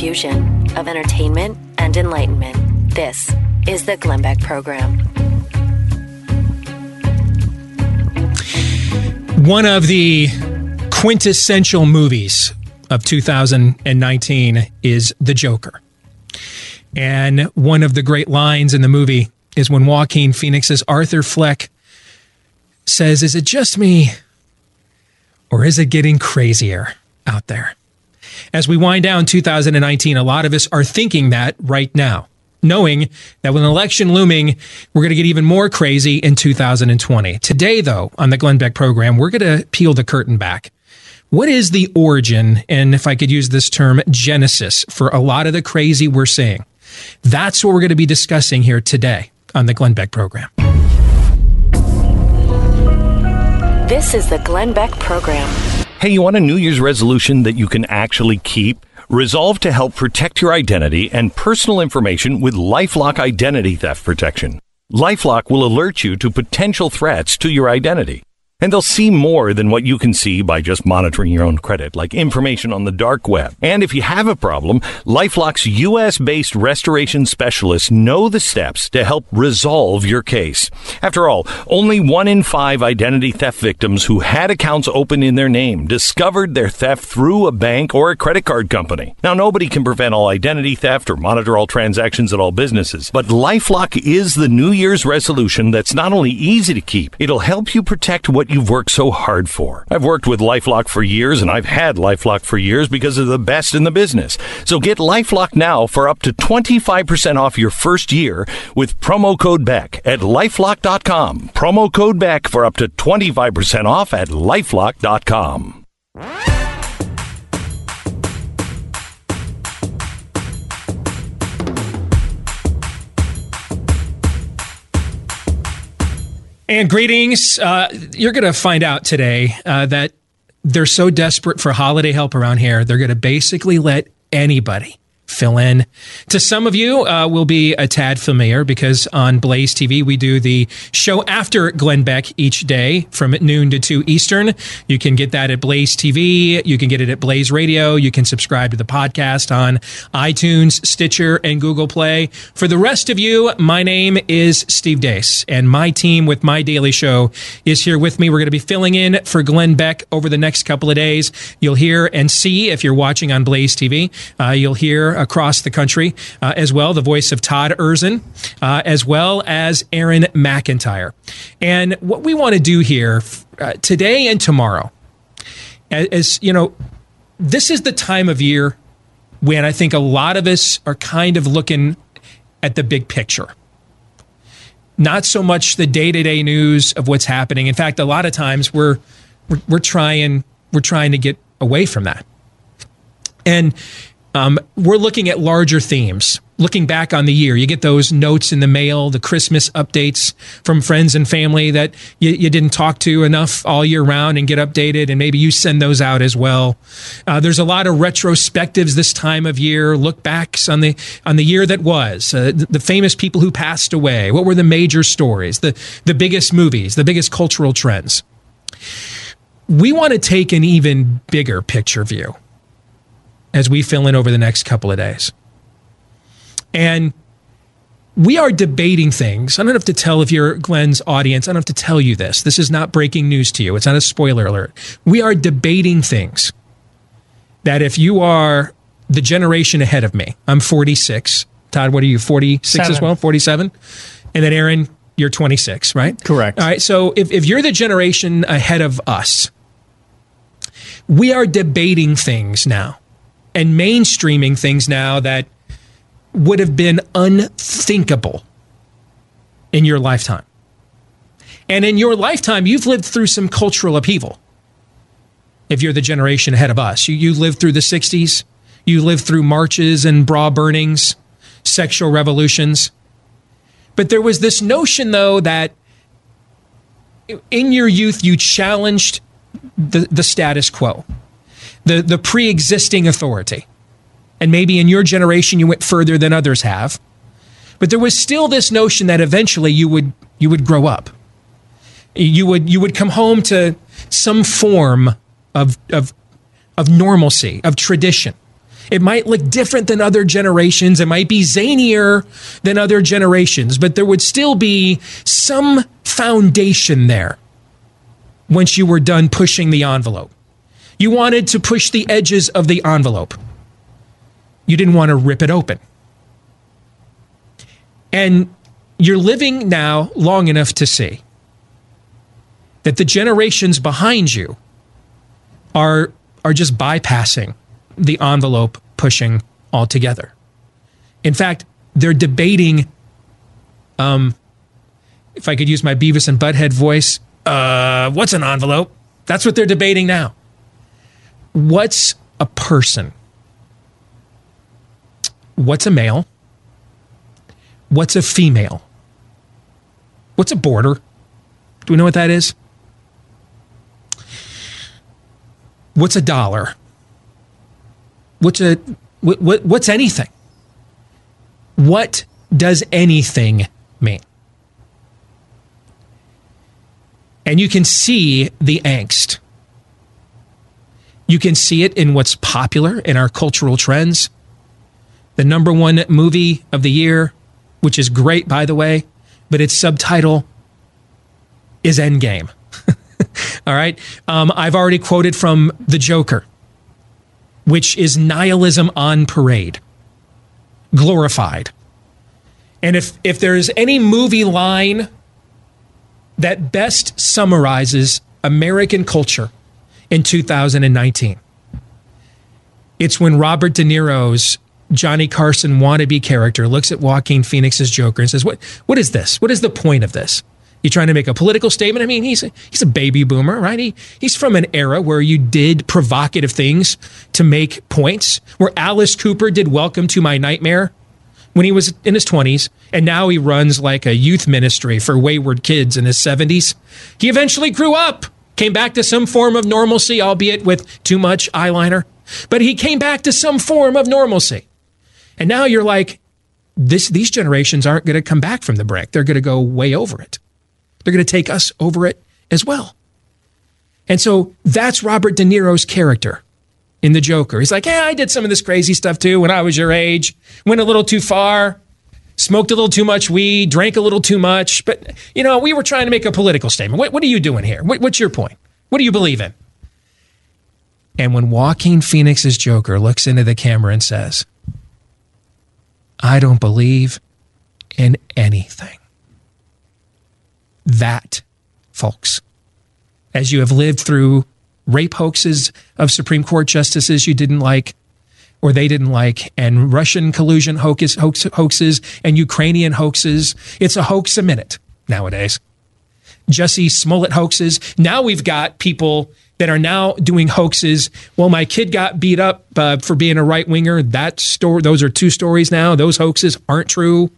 fusion of entertainment and enlightenment. This is the Glenn Beck Program. One of the quintessential movies of 2019 is The Joker. And one of the great lines in the movie is when Joaquin Phoenix's Arthur Fleck says, Is it just me? Or is it getting crazier out there? As we wind down 2019, a lot of us are thinking that right now, knowing that with an election looming, we're going to get even more crazy in 2020. Today, though, on the Glenn Beck program, we're going to peel the curtain back. What is the origin, and if I could use this term, genesis for a lot of the crazy we're seeing? That's what we're going to be discussing here today on the Glenn Beck program. This is the Glenn Beck Program. Hey, you want a New Year's resolution that you can actually keep? Resolve to help protect your identity and personal information with Lifelock Identity Theft Protection. Lifelock will alert you to potential threats to your identity. And they'll see more than what you can see by just monitoring your own credit, like information on the dark web. And if you have a problem, LifeLock's US based restoration specialists know the steps to help resolve your case. After all, only one in five identity theft victims who had accounts open in their name discovered their theft through a bank or a credit card company. Now, nobody can prevent all identity theft or monitor all transactions at all businesses, but LifeLock is the New Year's resolution that's not only easy to keep, it'll help you protect what you've worked so hard for. I've worked with Lifelock for years and I've had Lifelock for years because of the best in the business. So get Lifelock now for up to 25% off your first year with promo code BECK at lifelock.com. Promo code BECK for up to 25% off at lifelock.com. And greetings. Uh, you're going to find out today uh, that they're so desperate for holiday help around here, they're going to basically let anybody fill in. To some of you, uh, will be a tad familiar because on Blaze TV, we do the show after Glenn Beck each day from noon to 2 Eastern. You can get that at Blaze TV. You can get it at Blaze Radio. You can subscribe to the podcast on iTunes, Stitcher, and Google Play. For the rest of you, my name is Steve Deace, and my team with my daily show is here with me. We're going to be filling in for Glenn Beck over the next couple of days. You'll hear and see if you're watching on Blaze TV. Uh, you'll hear across the country uh, as well. The voice of Todd Erzen, uh, as well as Aaron McIntyre. And what we want to do here uh, today and tomorrow, as, as you know, this is the time of year when I think a lot of us are kind of looking at the big picture. Not so much the day to day news of what's happening. In fact, a lot of times we're, we're, we're trying we're trying to get away from that. And um, we're looking at larger themes. Looking back on the year, you get those notes in the mail, the Christmas updates from friends and family that you, you didn't talk to enough all year round and get updated, and maybe you send those out as well. Uh, there's a lot of retrospectives this time of year, look backs on the on the year that was, uh, the, the famous people who passed away. What were the major stories, the the biggest movies, the biggest cultural trends? We want to take an even bigger picture view as we fill in over the next couple of days. And we are debating things. I don't have to tell if you're Glenn's audience, I don't have to tell you this. This is not breaking news to you. It's not a spoiler alert. We are debating things that if you are the generation ahead of me, I'm 46. Todd, what are you, 46 Seven. as well? 47? And then Aaron, you're 26, right? Correct. All right. So if, if you're the generation ahead of us, we are debating things now and mainstreaming things now that would have been unthinkable in your lifetime. And in your lifetime, you've lived through some cultural upheaval. If you're the generation ahead of us, you, you lived through the 60s, you lived through marches and bra burnings, sexual revolutions. But there was this notion, though, that in your youth, you challenged the, the status quo the, the pre existing authority. And maybe in your generation you went further than others have. But there was still this notion that eventually you would, you would grow up. You would, you would come home to some form of, of, of normalcy, of tradition. It might look different than other generations. It might be zanier than other generations, but there would still be some foundation there once you were done pushing the envelope. You wanted to push the edges of the envelope. You didn't want to rip it open. And you're living now long enough to see that the generations behind you are are just bypassing the envelope pushing altogether. In fact, they're debating um if I could use my Beavis and Butthead voice, uh what's an envelope? That's what they're debating now. What's a person? What's a male? What's a female? What's a border? Do we know what that is? What's a dollar? What's a what, what, what's anything? What does anything mean? And you can see the angst. You can see it in what's popular in our cultural trends. The number one movie of the year, which is great, by the way, but its subtitle is Endgame. All right. Um, I've already quoted from The Joker, which is nihilism on parade, glorified. And if, if there's any movie line that best summarizes American culture in 2019, it's when Robert De Niro's Johnny Carson wannabe character looks at Joaquin Phoenix's Joker and says, "What? What is this? What is the point of this? You trying to make a political statement? I mean, he's a, he's a baby boomer, right? He he's from an era where you did provocative things to make points. Where Alice Cooper did Welcome to My Nightmare when he was in his 20s, and now he runs like a youth ministry for wayward kids in his 70s. He eventually grew up, came back to some form of normalcy, albeit with too much eyeliner, but he came back to some form of normalcy. And now you're like, this, these generations aren't going to come back from the brink. They're going to go way over it. They're going to take us over it as well. And so that's Robert De Niro's character in The Joker. He's like, yeah, I did some of this crazy stuff too when I was your age, went a little too far, smoked a little too much weed, drank a little too much. But, you know, we were trying to make a political statement. What, what are you doing here? What, what's your point? What do you believe in? And when Joaquin Phoenix's Joker looks into the camera and says, I don't believe in anything. That, folks, as you have lived through rape hoaxes of Supreme Court justices you didn't like or they didn't like, and Russian collusion hoax, hoax, hoaxes and Ukrainian hoaxes, it's a hoax a minute nowadays. Jussie Smollett hoaxes. Now we've got people that are now doing hoaxes. Well, my kid got beat up uh, for being a right winger. That story, those are two stories now. Those hoaxes aren't true.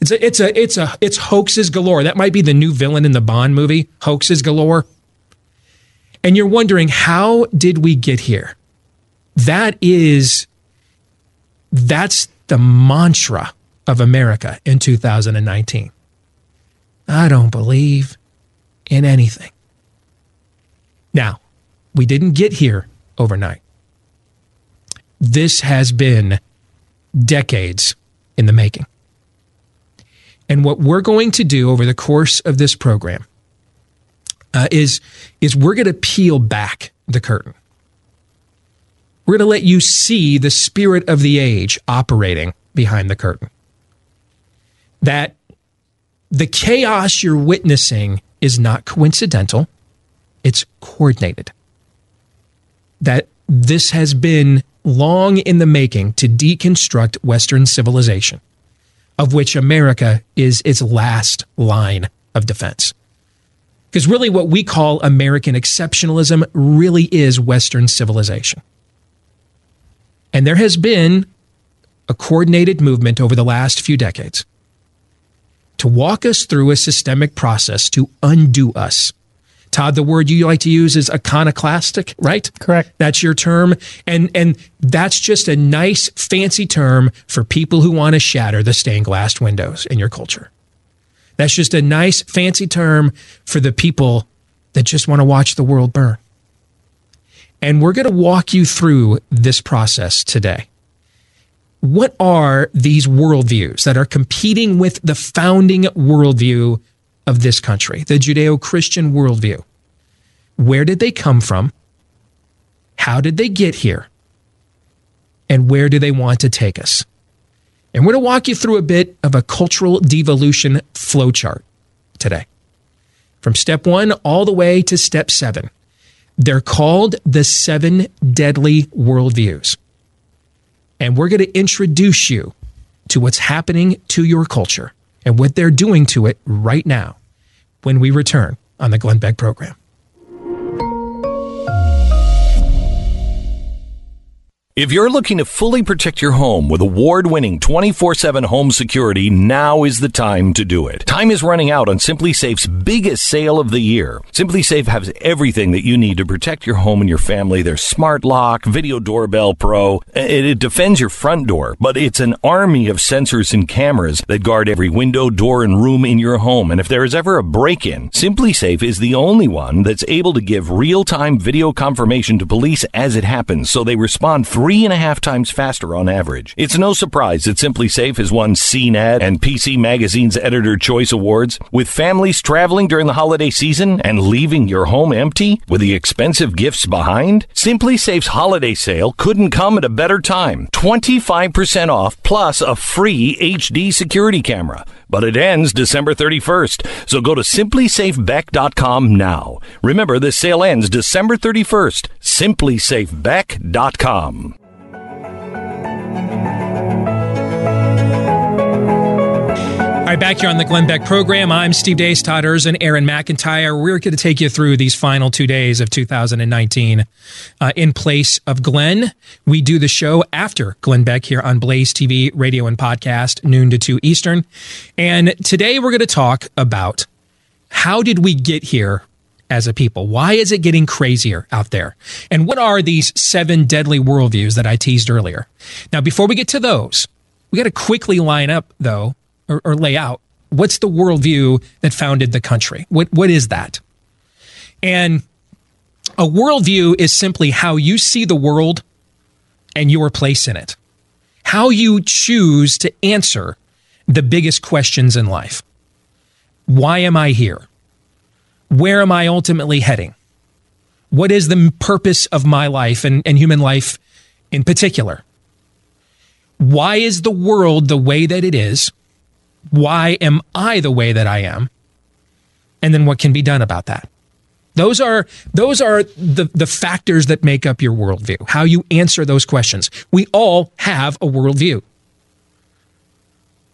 It's a, it's a, it's a, it's hoaxes galore. That might be the new villain in the Bond movie, hoaxes galore. And you're wondering, how did we get here? That is, that's the mantra of America in 2019. I don't believe in anything. Now, we didn't get here overnight. This has been decades in the making. And what we're going to do over the course of this program uh, is, is we're going to peel back the curtain. We're going to let you see the spirit of the age operating behind the curtain. That the chaos you're witnessing is not coincidental, it's coordinated that this has been long in the making to deconstruct Western civilization, of which America is its last line of defense. Because really, what we call American exceptionalism really is Western civilization. And there has been a coordinated movement over the last few decades to walk us through a systemic process to undo us Todd, the word you like to use is iconoclastic, right? Correct. That's your term. And and that's just a nice fancy term for people who want to shatter the stained glass windows in your culture. That's just a nice fancy term for the people that just want to watch the world burn. And we're going to walk you through this process today. what are these worldviews that are competing with the founding worldview of this country, the Judeo Christian worldview? Where did they come from? How did they get here? And where do they want to take us? And we're going to walk you through a bit of a cultural devolution flowchart today. From step one all the way to step seven. They're called the seven deadly worldviews. And we're going to introduce you to what's happening to your culture and what they're doing to it right now when we return on the Glenn Beck program. If you're looking to fully protect your home with award winning 24 7 home security, now is the time to do it. Time is running out on SimpliSafe's biggest sale of the year. SimpliSafe has everything that you need to protect your home and your family. Their smart lock, video doorbell pro. It, it defends your front door, but it's an army of sensors and cameras that guard every window, door, and room in your home. And if there is ever a break in, SimpliSafe is the only one that's able to give real time video confirmation to police as it happens so they respond three and a half times faster on average. It's no surprise that SimpliSafe has won CNET and PC Magazine's Editor Choice Awards. With families traveling during the holiday season and leaving your home empty with the expensive gifts behind, SimpliSafe's holiday sale couldn't come at a better time. 25% off plus a free HD security camera but it ends December 31st. So go to simplisafebeck.com now. Remember, this sale ends December 31st. Simplisafebeck.com. All right, back here on the Glenn Beck program, I'm Steve Deace, Todd and Aaron McIntyre. We're going to take you through these final two days of 2019 uh, in place of Glenn. We do the show after Glenn Beck here on Blaze TV, radio, and podcast, noon to 2 Eastern. And today we're going to talk about how did we get here as a people? Why is it getting crazier out there? And what are these seven deadly worldviews that I teased earlier? Now, before we get to those, we got to quickly line up, though, or, or lay out what's the worldview that founded the country? What what is that? And a worldview is simply how you see the world and your place in it. How you choose to answer the biggest questions in life. Why am I here? Where am I ultimately heading? What is the purpose of my life and, and human life in particular? Why is the world the way that it is? Why am I the way that I am? And then what can be done about that? Those are those are the, the factors that make up your worldview, how you answer those questions. We all have a worldview.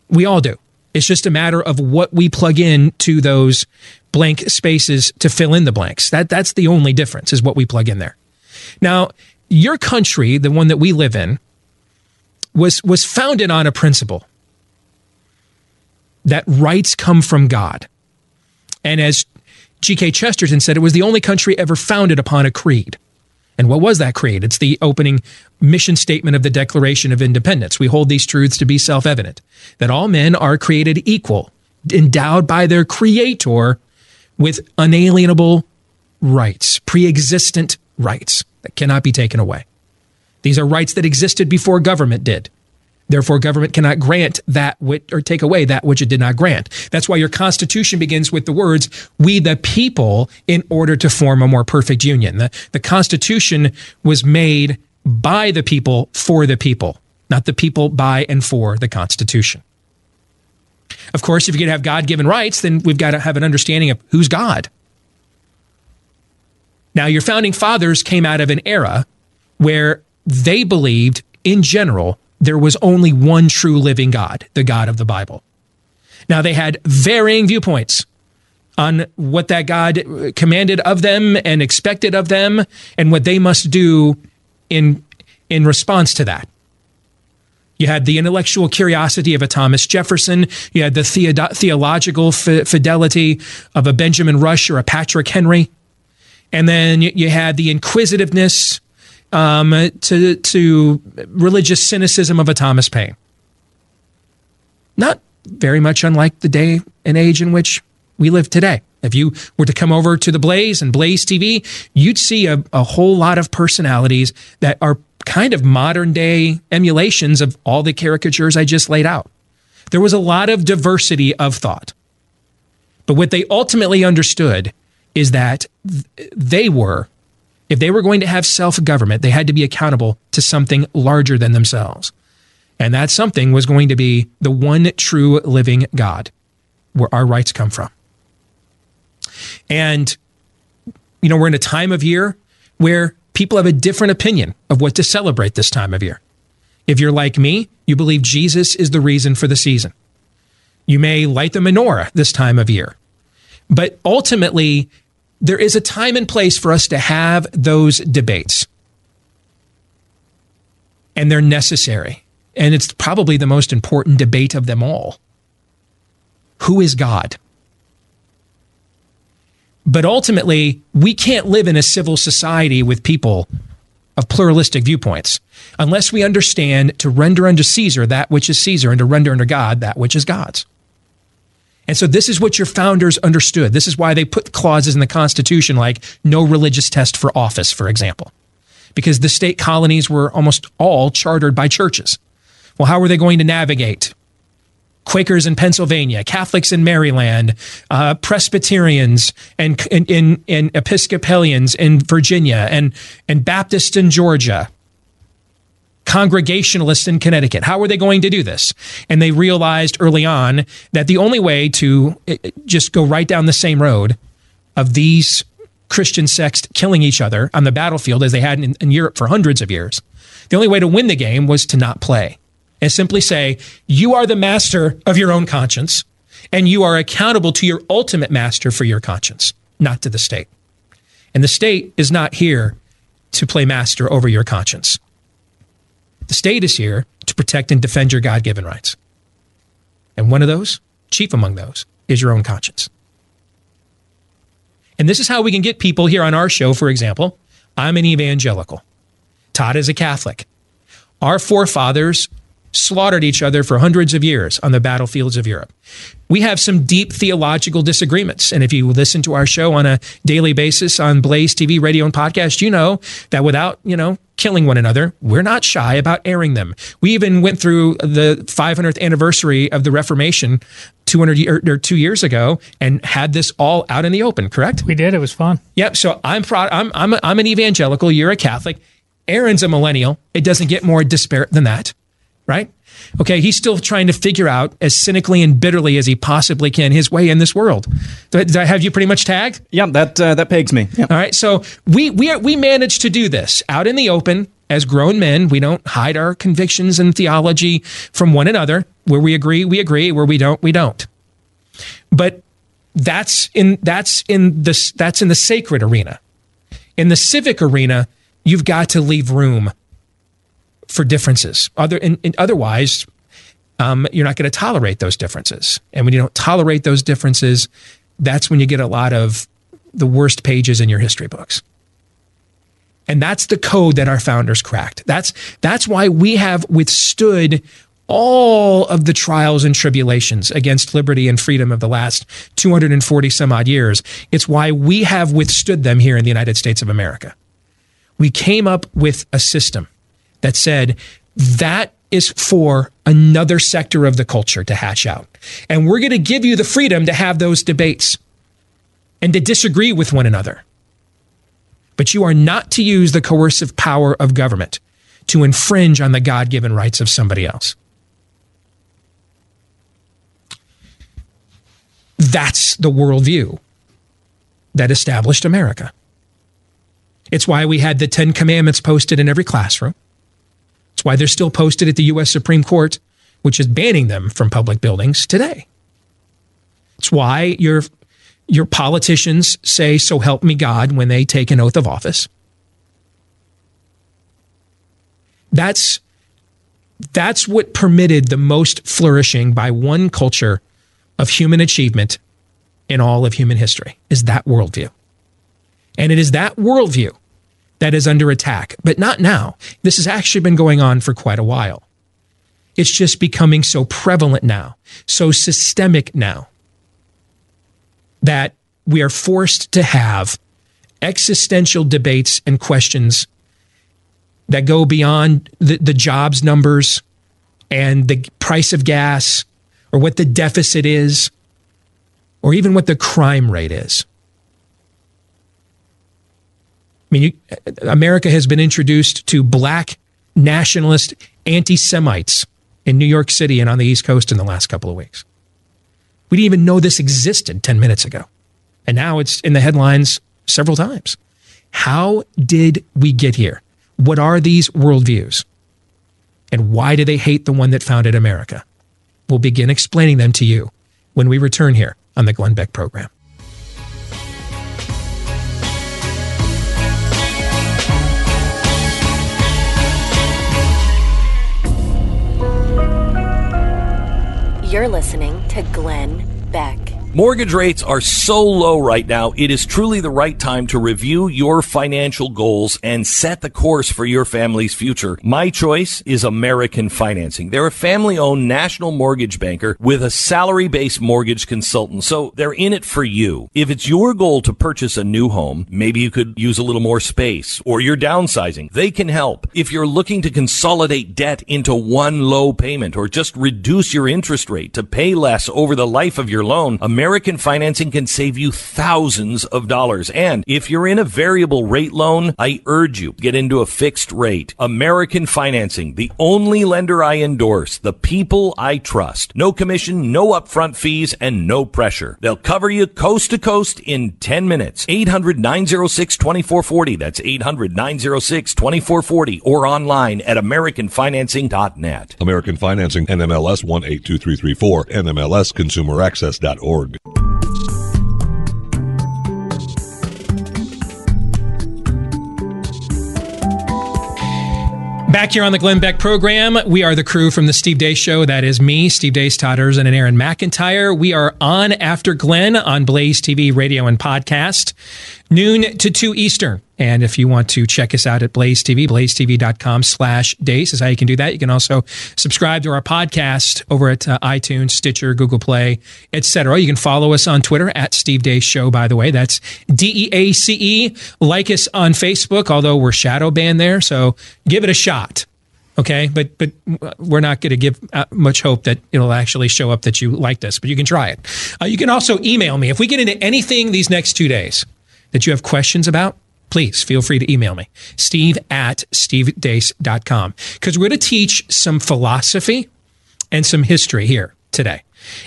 We all do. It's just a matter of what we plug in to those blank spaces to fill in the blanks. That that's the only difference is what we plug in there. Now, your country, the one that we live in, was was founded on a principle that rights come from God. And as G.K. Chesterton said, it was the only country ever founded upon a creed. And what was that creed? It's the opening mission statement of the Declaration of Independence. We hold these truths to be self evident that all men are created equal, endowed by their Creator with unalienable rights, pre existent rights that cannot be taken away. These are rights that existed before government did. Therefore, government cannot grant that which, or take away that which it did not grant. That's why your Constitution begins with the words, we the people, in order to form a more perfect union. The, the Constitution was made by the people for the people, not the people by and for the Constitution. Of course, if you're going to have God given rights, then we've got to have an understanding of who's God. Now, your founding fathers came out of an era where they believed, in general, there was only one true living God, the God of the Bible. Now, they had varying viewpoints on what that God commanded of them and expected of them and what they must do in, in response to that. You had the intellectual curiosity of a Thomas Jefferson. You had the theological f- fidelity of a Benjamin Rush or a Patrick Henry. And then you had the inquisitiveness um, to to religious cynicism of a Thomas Paine. Not very much unlike the day and age in which we live today. If you were to come over to the Blaze and Blaze TV, you'd see a, a whole lot of personalities that are kind of modern day emulations of all the caricatures I just laid out. There was a lot of diversity of thought. But what they ultimately understood is that they were, if they were going to have self government, they had to be accountable to something larger than themselves. And that something was going to be the one true living God, where our rights come from. And, you know, we're in a time of year where people have a different opinion of what to celebrate this time of year. If you're like me, you believe Jesus is the reason for the season. You may light the menorah this time of year. But ultimately, there is a time and place for us to have those debates. And they're necessary. And it's probably the most important debate of them all. Who is God? But ultimately, we can't live in a civil society with people of pluralistic viewpoints unless we understand to render unto Caesar that which is Caesar and to render unto God that which is God's. And so this is what your founders understood. This is why they put clauses in the Constitution like no religious test for office, for example, because the state colonies were almost all chartered by churches. Well, how were they going to navigate? Quakers in Pennsylvania, Catholics in Maryland, uh, Presbyterians and, and, and, and Episcopalians in Virginia, and, and Baptists in Georgia, Congregationalists in Connecticut. How were they going to do this? And they realized early on that the only way to eh, eh, just go right down the same road of these Christian sects killing each other on the battlefield as they had in, in Europe for hundreds of years, the only way to win the game was to not play and simply say, You are the master of your own conscience, and you are accountable to your ultimate master for your conscience, not to the state. And the state is not here to play master over your conscience. The state is here to protect and defend your God given rights. And one of those, chief among those, is your own conscience. And this is how we can get people here on our show, for example. I'm an evangelical. Todd is a Catholic. Our forefathers slaughtered each other for hundreds of years on the battlefields of Europe. We have some deep theological disagreements. And if you listen to our show on a daily basis on Blaze TV, radio, and podcast, you know that without, you know, killing one another, we're not shy about airing them. We even went through the 500th anniversary of the Reformation 200 year, or two years ago and had this all out in the open, correct? We did. It was fun. Yep. So I'm, proud. I'm, I'm, a, I'm an evangelical. You're a Catholic. Aaron's a millennial. It doesn't get more disparate than that right? Okay, he's still trying to figure out as cynically and bitterly as he possibly can his way in this world. Did I have you pretty much tagged? Yeah, that uh, that pegs me. All right, so we we are, we managed to do this out in the open as grown men. We don't hide our convictions and theology from one another. Where we agree, we agree. Where we don't, we don't. But that's in that's in the that's in the sacred arena. In the civic arena, you've got to leave room for differences. Other, and, and otherwise, um, you're not going to tolerate those differences. And when you don't tolerate those differences, that's when you get a lot of the worst pages in your history books. And that's the code that our founders cracked. That's, that's why we have withstood all of the trials and tribulations against liberty and freedom of the last 240 some odd years. It's why we have withstood them here in the United States of America. We came up with a system that said that is for another sector of the culture to hatch out. And we're going to give you the freedom to have those debates and to disagree with one another. But you are not to use the coercive power of government to infringe on the God given rights of somebody else. That's the worldview that established America. It's why we had the Ten Commandments posted in every classroom. It's why they're still posted at the U.S. Supreme Court, which is banning them from public buildings today. It's why your, your politicians say, So help me God, when they take an oath of office. That's, that's what permitted the most flourishing by one culture of human achievement in all of human history, is that worldview. And it is that worldview that is under attack, but not now. This has actually been going on for quite a while. It's just becoming so prevalent now, so systemic now, that we are forced to have existential debates and questions that go beyond the, the jobs numbers and the price of gas or what the deficit is or even what the crime rate is. I mean, you, America has been introduced to black nationalist anti Semites in New York City and on the East Coast in the last couple of weeks. We didn't even know this existed 10 minutes ago. And now it's in the headlines several times. How did we get here? What are these worldviews? And why do they hate the one that founded America? We'll begin explaining them to you when we return here on the Glenn Beck program. You're listening to Glenn Beck. Mortgage rates are so low right now, it is truly the right time to review your financial goals and set the course for your family's future. My choice is American Financing. They're a family owned national mortgage banker with a salary based mortgage consultant, so they're in it for you. If it's your goal to purchase a new home, maybe you could use a little more space or you're downsizing, they can help. If you're looking to consolidate debt into one low payment or just reduce your interest rate to pay less over the life of your loan, American Financing can save you thousands of dollars. And if you're in a variable rate loan, I urge you get into a fixed rate. American Financing, the only lender I endorse, the people I trust. No commission, no upfront fees, and no pressure. They'll cover you coast to coast in 10 minutes. 800 906 2440. That's 800 906 2440 or online at AmericanFinancing.net. American Financing, NMLS 182334, NMLSConsumerAccess.org. Back here on the Glenn Beck program, we are the crew from the Steve Deace Show. That is me, Steve Deace, Todd Erzen, and Aaron McIntyre. We are on after Glenn on Blaze TV, radio, and podcast, noon to 2 Eastern. And if you want to check us out at Blaze TV, blazetv.com slash Deace is how you can do that. You can also subscribe to our podcast over at uh, iTunes, Stitcher, Google Play, etc. You can follow us on Twitter at Steve Deace Show, by the way. That's D-E-A-C-E. Like us on Facebook, although we're shadow banned there. So give it a shot. Okay, but but we're not going to give uh, much hope that it'll actually show up that you liked us. But you can try it. Uh, you can also email me if we get into anything these next two days that you have questions about please feel free to email me, steve at stevedeace.com, because we're going to teach some philosophy and some history here today.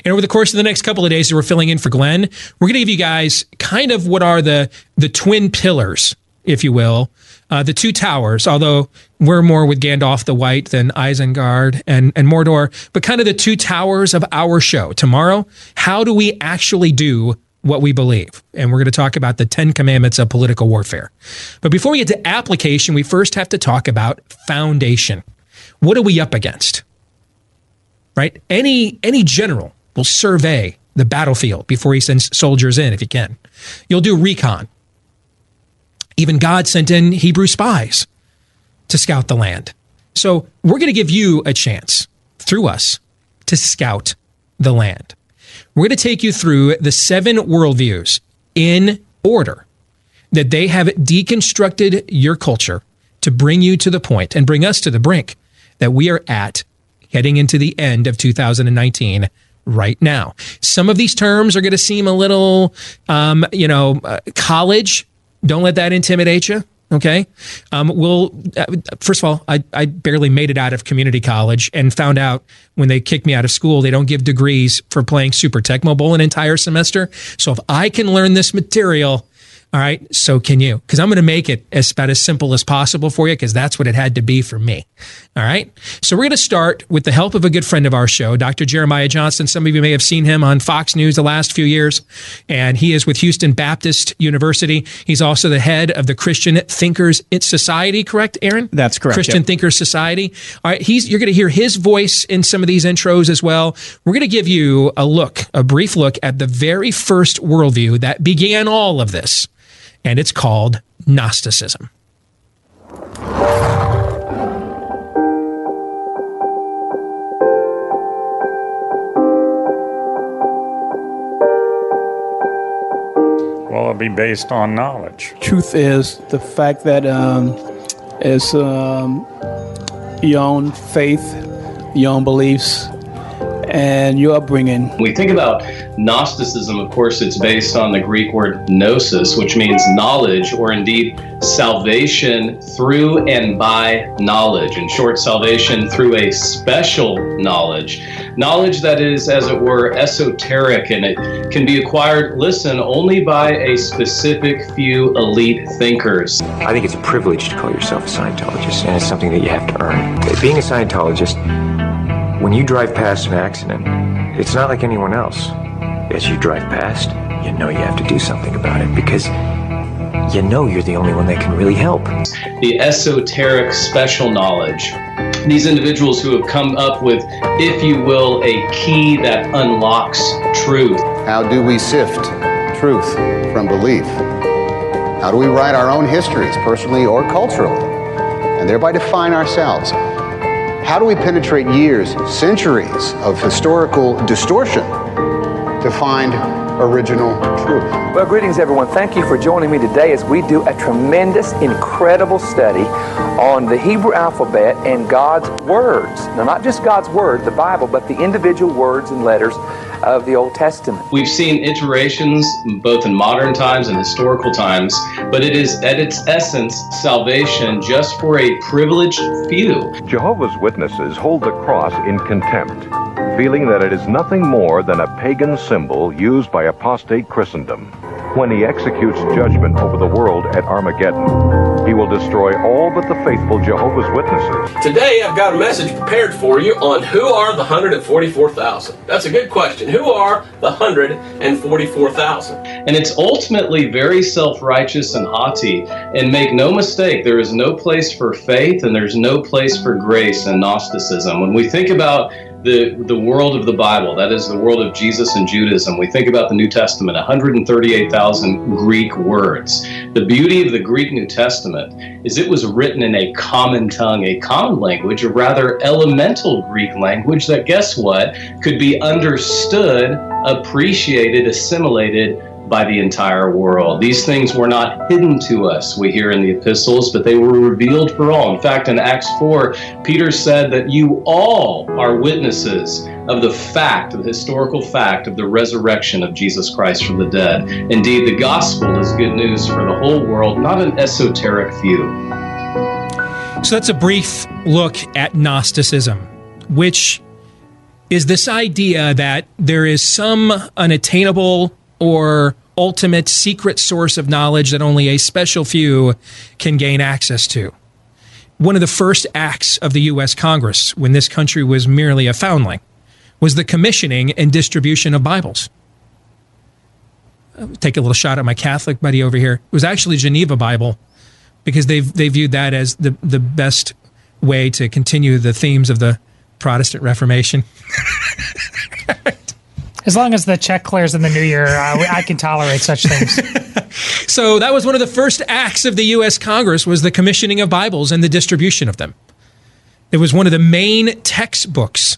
And over the course of the next couple of days that we're filling in for Glenn, we're going to give you guys kind of what are the, the twin pillars, if you will, uh, the two towers, although we're more with Gandalf the White than Isengard and, and Mordor, but kind of the two towers of our show. Tomorrow, how do we actually do what we believe. And we're going to talk about the 10 commandments of political warfare. But before we get to application, we first have to talk about foundation. What are we up against? Right? Any any general will survey the battlefield before he sends soldiers in if he can. You'll do recon. Even God sent in Hebrew spies to scout the land. So, we're going to give you a chance through us to scout the land. We're going to take you through the seven worldviews in order that they have deconstructed your culture to bring you to the point and bring us to the brink that we are at heading into the end of 2019 right now. Some of these terms are going to seem a little, um, you know, uh, college. Don't let that intimidate you. Okay. Um, we'll, uh, first of all, I, I barely made it out of community college and found out when they kicked me out of school, they don't give degrees for playing Super Tecmo Bowl an entire semester. So if I can learn this material, all right. So can you? Because I'm going to make it as about as simple as possible for you because that's what it had to be for me. All right. So we're going to start with the help of a good friend of our show, Dr. Jeremiah Johnson. Some of you may have seen him on Fox News the last few years, and he is with Houston Baptist University. He's also the head of the Christian Thinkers Society, correct, Aaron? That's correct. Christian yep. Thinkers Society. All right. He's, you're going to hear his voice in some of these intros as well. We're going to give you a look, a brief look at the very first worldview that began all of this and it's called Gnosticism. Well, it'll be based on knowledge. Truth is the fact that um, is um, your own faith, your own beliefs, and your upbringing. When we think about Gnosticism, of course, it's based on the Greek word gnosis, which means knowledge, or indeed salvation through and by knowledge. In short, salvation through a special knowledge. Knowledge that is, as it were, esoteric and it can be acquired, listen, only by a specific few elite thinkers. I think it's a privilege to call yourself a Scientologist, and it's something that you have to earn. Being a Scientologist, when you drive past an accident, it's not like anyone else. As you drive past, you know you have to do something about it because you know you're the only one that can really help. The esoteric special knowledge. These individuals who have come up with, if you will, a key that unlocks truth. How do we sift truth from belief? How do we write our own histories, personally or culturally, and thereby define ourselves? How do we penetrate years, centuries of historical distortion to find original truth? Well, greetings, everyone. Thank you for joining me today as we do a tremendous, incredible study on the Hebrew alphabet and God's words. Now, not just God's word, the Bible, but the individual words and letters of the Old Testament. We've seen iterations both in modern times and historical times, but it is at its essence salvation just for a privileged few. Jehovah's Witnesses hold the cross in contempt, feeling that it is nothing more than a pagan symbol used by apostate Christendom. When he executes judgment over the world at Armageddon, he will destroy all but the faithful Jehovah's Witnesses. Today, I've got a message prepared for you on who are the 144,000. That's a good question. Who are the 144,000? And it's ultimately very self righteous and haughty. And make no mistake, there is no place for faith and there's no place for grace in Gnosticism. When we think about the, the world of the Bible, that is the world of Jesus and Judaism. We think about the New Testament, 138,000 Greek words. The beauty of the Greek New Testament is it was written in a common tongue, a common language, a rather elemental Greek language that, guess what, could be understood, appreciated, assimilated by the entire world. These things were not hidden to us, we hear in the epistles, but they were revealed for all. In fact, in Acts 4, Peter said that you all are witnesses of the fact, the historical fact of the resurrection of Jesus Christ from the dead. Indeed, the gospel is good news for the whole world, not an esoteric few. So that's a brief look at Gnosticism, which is this idea that there is some unattainable or ultimate secret source of knowledge that only a special few can gain access to. One of the first acts of the U.S. Congress when this country was merely a foundling was the commissioning and distribution of Bibles. I'll take a little shot at my Catholic buddy over here. It was actually Geneva Bible because they they viewed that as the, the best way to continue the themes of the Protestant Reformation. As long as the check clears in the new year, uh, I can tolerate such things. so that was one of the first acts of the U.S. Congress was the commissioning of Bibles and the distribution of them. It was one of the main textbooks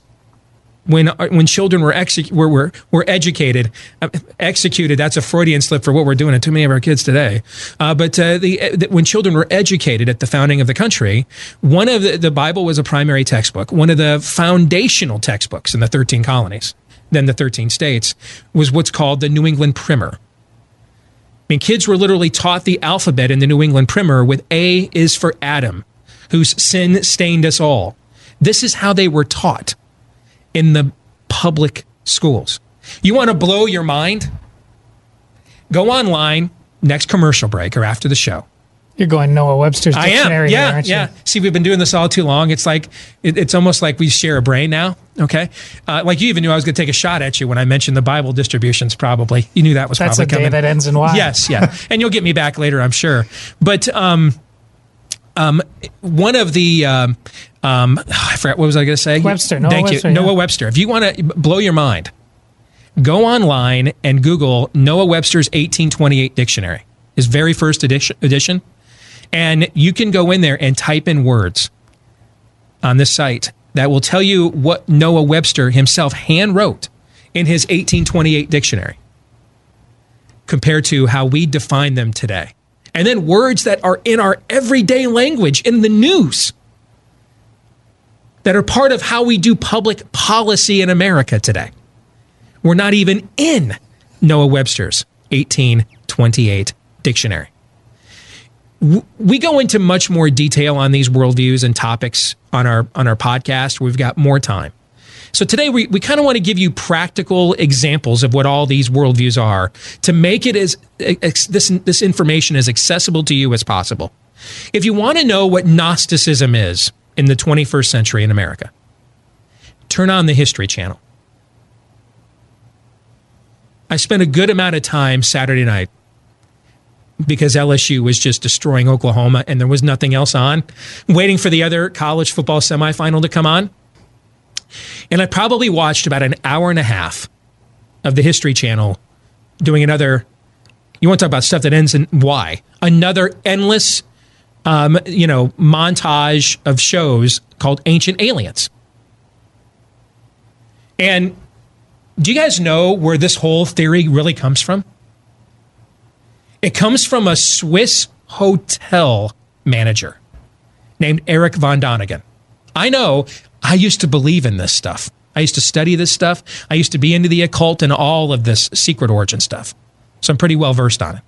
when uh, when children were, exec- were, were, were educated, uh, executed. That's a Freudian slip for what we're doing to too many of our kids today. Uh, but uh, the, uh, the, when children were educated at the founding of the country, one of the, the Bible was a primary textbook. One of the foundational textbooks in the thirteen colonies than the 13 states was what's called the New England Primer. I mean, kids were literally taught the alphabet in the New England Primer with A is for Adam, whose sin stained us all. This is how they were taught in the public schools. You want to blow your mind? Go online next commercial break or after the show. You're going Noah Webster's dictionary. I am. Yeah, here, yeah. See, we've been doing this all too long. It's like it, it's almost like we share a brain now. Okay, uh, like you even knew I was going to take a shot at you when I mentioned the Bible distributions. Probably you knew that was That's probably coming. that ends in Y. Yes, yeah, and you'll get me back later, I'm sure. But um, um, one of the um, um, I forgot what was I going to say. Webster, Noah Thank Webster, you, yeah. Noah Webster. If you want to blow your mind, go online and Google Noah Webster's 1828 dictionary. His very first edition, edition and you can go in there and type in words on this site that will tell you what Noah Webster himself hand wrote in his 1828 dictionary compared to how we define them today. And then words that are in our everyday language in the news that are part of how we do public policy in America today. We're not even in Noah Webster's 1828 dictionary. We go into much more detail on these worldviews and topics on our on our podcast. We've got more time. So today we, we kind of want to give you practical examples of what all these worldviews are to make it as this this information as accessible to you as possible. If you want to know what Gnosticism is in the 21st century in America, turn on the History Channel. I spent a good amount of time Saturday night because LSU was just destroying Oklahoma and there was nothing else on, waiting for the other college football semifinal to come on. And I probably watched about an hour and a half of the History Channel doing another. You want to talk about stuff that ends in Y? Another endless, um, you know, montage of shows called Ancient Aliens. And do you guys know where this whole theory really comes from? It comes from a Swiss hotel manager named Eric von Däniken. I know I used to believe in this stuff. I used to study this stuff. I used to be into the occult and all of this secret origin stuff. So I'm pretty well versed on it.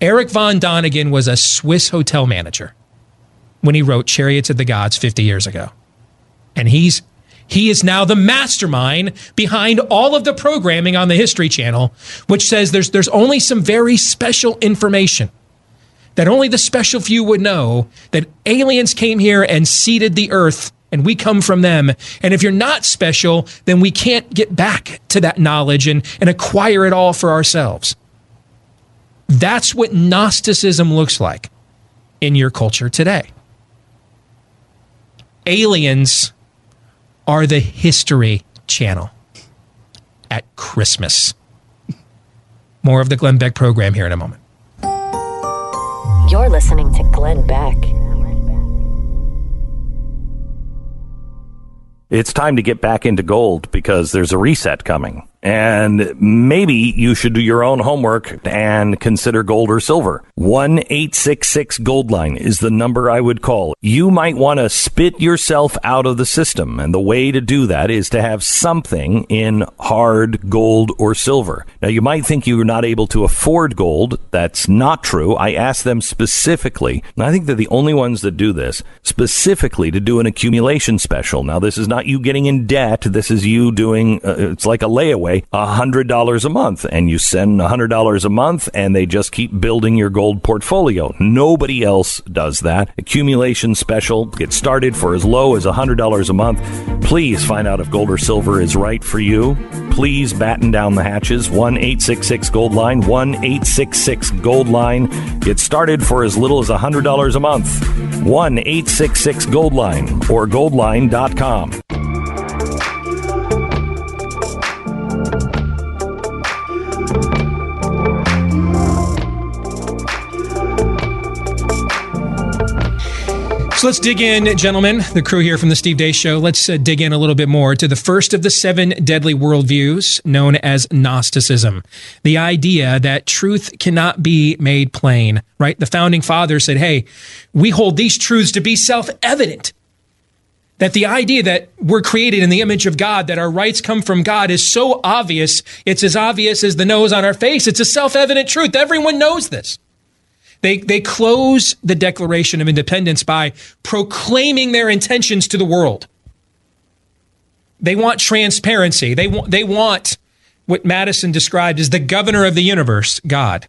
Eric von Däniken was a Swiss hotel manager when he wrote Chariots of the Gods 50 years ago. And he's he is now the mastermind behind all of the programming on the History Channel, which says there's, there's only some very special information that only the special few would know that aliens came here and seeded the earth and we come from them. And if you're not special, then we can't get back to that knowledge and, and acquire it all for ourselves. That's what Gnosticism looks like in your culture today. Aliens are the History Channel at Christmas. More of the Glenn Beck program here in a moment. You're listening to Glenn Beck. It's time to get back into gold because there's a reset coming. And maybe you should do your own homework and consider gold or silver. 1 866 Gold Line is the number I would call. You might want to spit yourself out of the system. And the way to do that is to have something in hard gold or silver. Now, you might think you're not able to afford gold. That's not true. I asked them specifically, and I think they're the only ones that do this, specifically to do an accumulation special. Now, this is not you getting in debt. This is you doing, uh, it's like a layaway away $100 a month and you send $100 a month and they just keep building your gold portfolio. Nobody else does that. Accumulation special. Get started for as low as $100 a month. Please find out if gold or silver is right for you. Please batten down the hatches. 1 866 Gold Line. 1 866 Gold Line. Get started for as little as $100 a month. 1 866 Gold Line or goldline.com. So let's dig in, gentlemen, the crew here from the Steve Deace Show. Let's uh, dig in a little bit more to the first of the seven deadly worldviews known as Gnosticism. The idea that truth cannot be made plain, right? The founding fathers said, hey, we hold these truths to be self evident. That the idea that we're created in the image of God, that our rights come from God is so obvious. It's as obvious as the nose on our face. It's a self evident truth. Everyone knows this. They, they close the Declaration of Independence by proclaiming their intentions to the world. They want transparency. They want, they want what Madison described as the governor of the universe, God.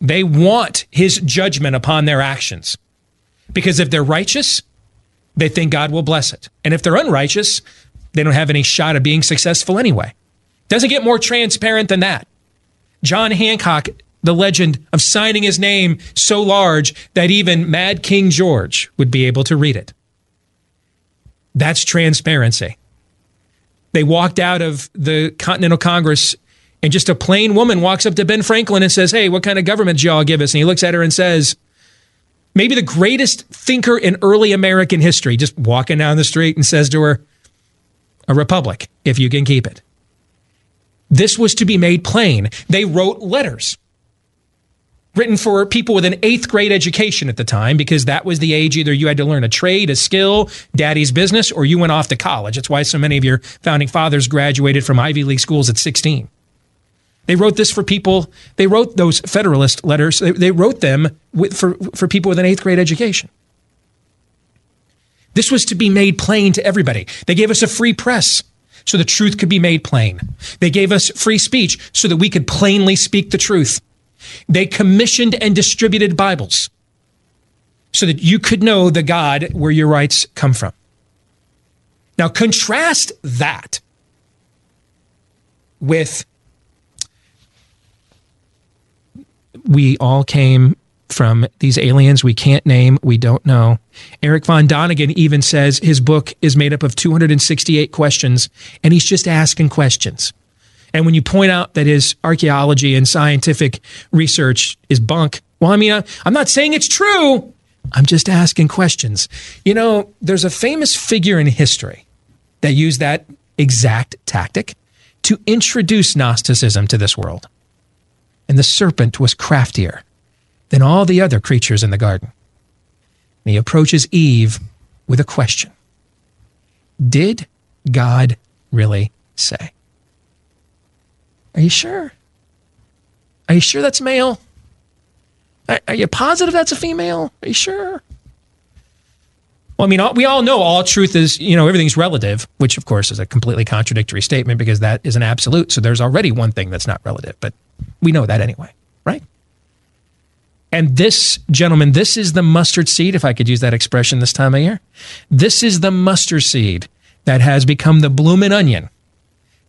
They want his judgment upon their actions. Because if they're righteous, they think God will bless it. And if they're unrighteous, they don't have any shot of being successful anyway. Doesn't get more transparent than that. John Hancock the legend of signing his name so large that even Mad King George would be able to read it. That's transparency. They walked out of the Continental Congress and just a plain woman walks up to Ben Franklin and says, Hey, what kind of government do y'all give us? And he looks at her and says, Maybe the greatest thinker in early American history, just walking down the street and says to her, A republic, if you can keep it. This was to be made plain. They wrote letters written for people with an eighth grade education at the time because that was the age either you had to learn a trade, a skill, daddy's business, or you went off to college. That's why so many of your founding fathers graduated from Ivy League schools at 16. They wrote this for people, they wrote those Federalist letters, they, they wrote them with, for, for people with an eighth grade education. This was to be made plain to everybody. They gave us a free press so the truth could be made plain. They gave us free speech so that we could plainly speak the truth. They commissioned and distributed Bibles so that you could know the God where your rights come from. Now, contrast that with we all came from these aliens we can't name, we don't know. Eric Von Daniken even says his book is made up of 268 questions, and he's just asking questions. And when you point out that his archaeology and scientific research is bunk, well, I mean, I'm not saying it's true. I'm just asking questions. You know, there's a famous figure in history that used that exact tactic to introduce Gnosticism to this world. And the serpent was craftier than all the other creatures in the garden. And he approaches Eve with a question Did God really say? Are you sure? Are you sure that's male? Are, are you positive that's a female? Are you sure? Well, I mean, all, we all know all truth is, you know, everything's relative, which of course is a completely contradictory statement because that is an absolute. So there's already one thing that's not relative, but we know that anyway, right? And this, gentlemen, this is the mustard seed, if I could use that expression this time of year. This is the mustard seed that has become the blooming onion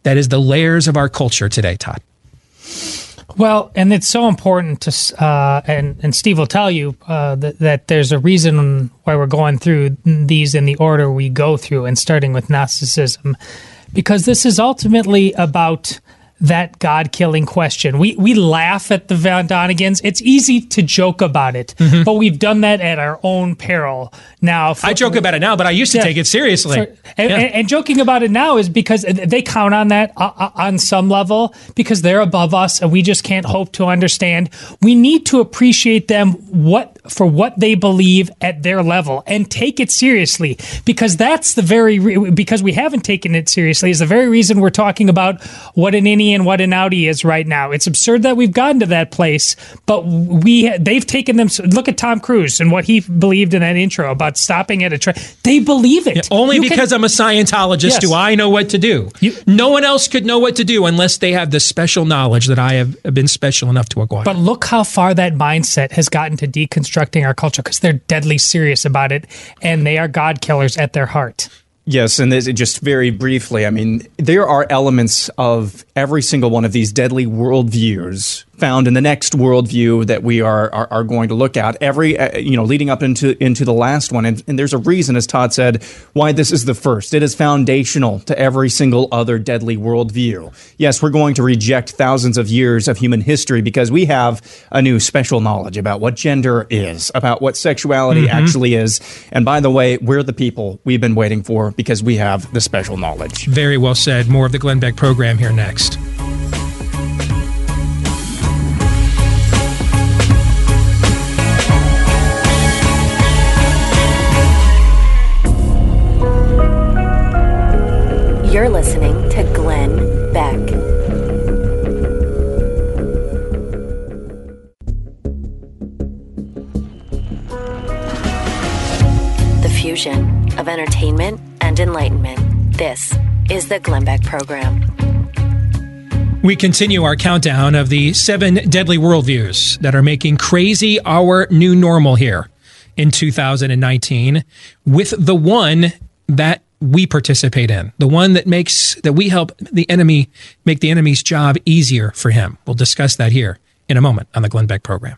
that is the layers of our culture today, Todd. Well, and it's so important to, uh, and and Steve will tell you uh, that, that there's a reason why we're going through these in the order we go through, and starting with Gnosticism, because this is ultimately about that God killing question. We we laugh at the Van Danikens. It's easy to joke about it, mm-hmm. but we've done that at our own peril. Now for, I joke about it now, but I used to yeah, take it seriously. For, and, yeah. and, and, joking about it now is because they count on that uh, uh, on some level because they're above us and we just can't hope to understand. We need to appreciate them what for what they believe at their level and take it seriously because that's the very re- because we haven't taken it seriously is the very reason we're talking about what an and what an Audi is right now. It's absurd that we've gotten to that place, but we they've taken them. Look at Tom Cruise and what he believed in that intro about stopping at a train. They believe it yeah, only you because can, I'm a Scientologist. Yes. Do I know what to do? You, no one else could know what to do unless they have the special knowledge that I have been special enough to acquire. But look how far that mindset has gotten to deconstructing our culture because they're deadly serious about it and they are God killers at their heart. Yes, and just very briefly, I mean, there are elements of every single one of these deadly worldviews found in the next worldview that we are, are, are going to look at. Every uh, you know leading up into into the last one. And, and there's a reason as todd said why this is the first. It is foundational to every single other deadly worldview. Yes we're going to reject thousands of years of human history because we have a new special knowledge about what gender is about what sexuality mm-hmm. actually is. And by the way we're the people we've been waiting for because we have the special knowledge. Very well said. More of the glenn beck program here next of entertainment and enlightenment. This is the Glenn Beck Program. We continue our countdown of the seven deadly worldviews that are making crazy our new normal here in 2019 with the one that we participate in, the one that makes that we help the enemy make the enemy's job easier for him. We'll discuss that here in a moment on the Glenn Beck program.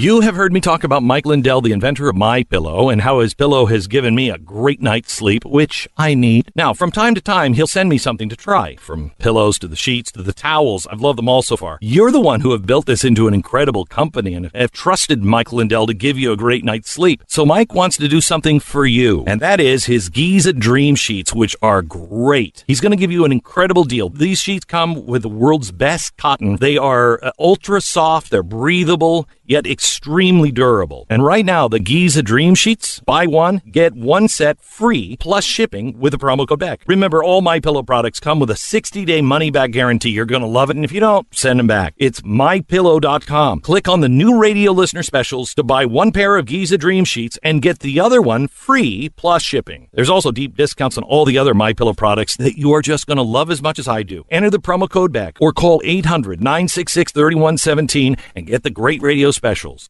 You have heard me talk about Mike Lindell, the inventor of My Pillow, and how his pillow has given me a great night's sleep, which I need. Now, from time to time, he'll send me something to try, from pillows to the sheets to the towels. I've loved them all so far. You're the one who have built this into an incredible company and have trusted Mike Lindell to give you a great night's sleep. So Mike wants to do something for you, and that is his Giza Dream Sheets, which are great. He's going to give you an incredible deal. These sheets come with the world's best cotton. They are uh, ultra soft, they're breathable, yet extremely durable. And right now, the Giza Dream Sheets, buy one, get one set free plus shipping with the promo code BECK. Remember, all my pillow products come with a 60-day money-back guarantee. You're going to love it, and if you don't, send them back. It's mypillow.com. Click on the new radio listener specials to buy one pair of Giza Dream Sheets and get the other one free plus shipping. There's also deep discounts on all the other My Pillow products that you are just going to love as much as I do. Enter the promo code BECK or call 800-966-3117 and get the great radio specials.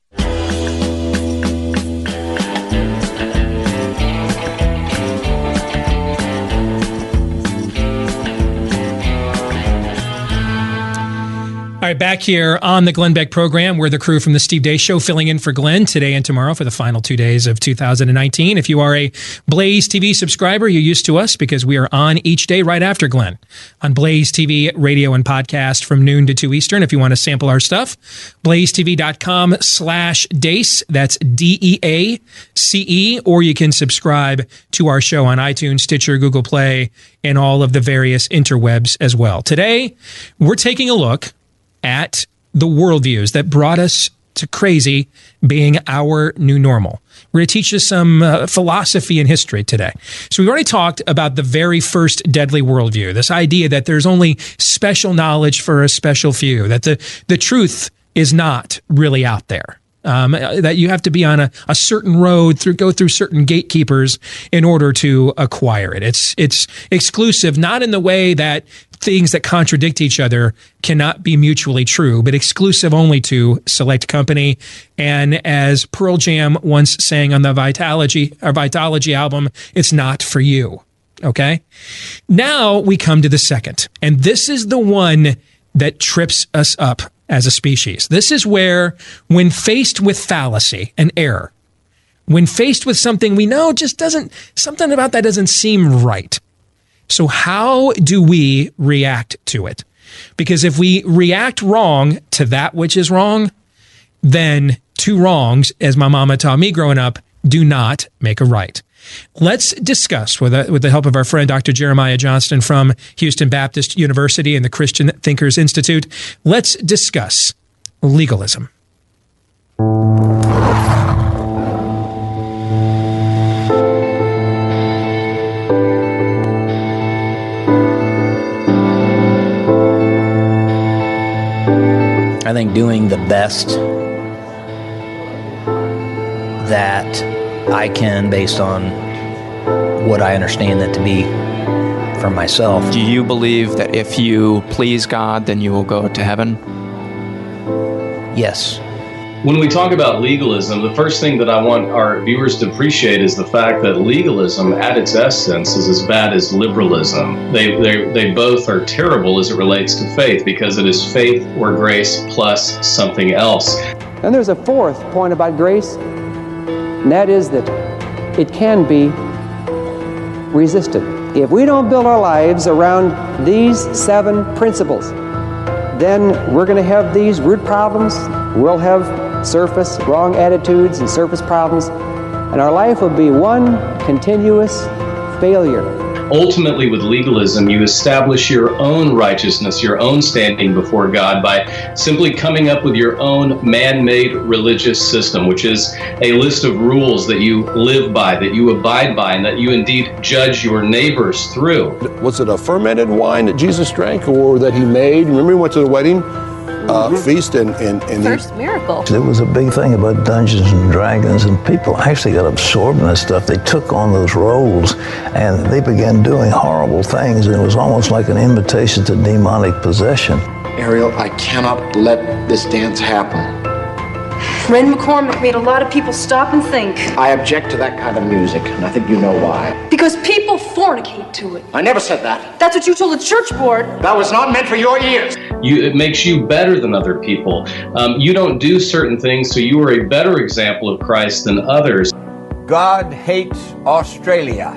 Right, back here on the Glenn Beck program, we're the crew from the Steve Deace Show filling in for Glenn today and tomorrow for the final two days of 2019. If you are a Blaze TV subscriber, you're used to us because we are on each day right after Glenn on Blaze TV, radio, and podcast from noon to 2 Eastern. If you want to sample our stuff, blazetv.com slash Deace. That's D-E-A-C-E. Or you can subscribe to our show on iTunes, Stitcher, Google Play, and all of the various interwebs as well. Today, we're taking a look at the worldviews that brought us to crazy being our new normal. We're going to teach you some uh, philosophy and history today. So, we've already talked about the very first deadly worldview this idea that there's only special knowledge for a special few, that the, the truth is not really out there. Um, that you have to be on a, a certain road through go through certain gatekeepers in order to acquire it. It's it's exclusive, not in the way that things that contradict each other cannot be mutually true, but exclusive only to select company. And as Pearl Jam once sang on the Vitalogy or Vitalogy album, it's not for you. Okay. Now we come to the second, and this is the one that trips us up as a species. This is where, when faced with fallacy and error, when faced with something we know just doesn't, something about that doesn't seem right. So, how do we react to it? Because if we react wrong to that which is wrong, then two wrongs, as my mama taught me growing up, do not make a right. Let's discuss with, with the help of our friend Dr. Jeremiah Johnston from Houston Baptist University and the Christian Thinkers Institute. Let's discuss legalism. I think doing the best that I can based on what I understand that to be for myself. Do you believe that if you please God, then you will go to heaven? Yes. When we talk about legalism, the first thing that I want our viewers to appreciate is the fact that legalism, at its essence, is as bad as liberalism. They, they, they both are terrible as it relates to faith because it is faith or grace plus something else. And there's a fourth point about grace, and that is that it can be resisted. If we don't build our lives around these seven principles, then we're going to have these root problems. We'll have surface wrong attitudes and surface problems, and our life will be one continuous failure. Ultimately, with legalism, you establish your own righteousness, your own standing before God by simply coming up with your own man made religious system, which is a list of rules that you live by, that you abide by, and that you indeed judge your neighbors through. Was it a fermented wine that Jesus drank or that he made? Remember, he went to the wedding? Uh, feast and, and, and First miracle. There was a big thing about Dungeons and Dragons, and people actually got absorbed in that stuff. They took on those roles and they began doing horrible things, and it was almost like an invitation to demonic possession. Ariel, I cannot let this dance happen. Ren McCormick made a lot of people stop and think. I object to that kind of music, and I think you know why. Because people fornicate to it. I never said that. That's what you told the church board. That was not meant for your ears. You, it makes you better than other people. Um, you don't do certain things, so you are a better example of Christ than others. God hates Australia,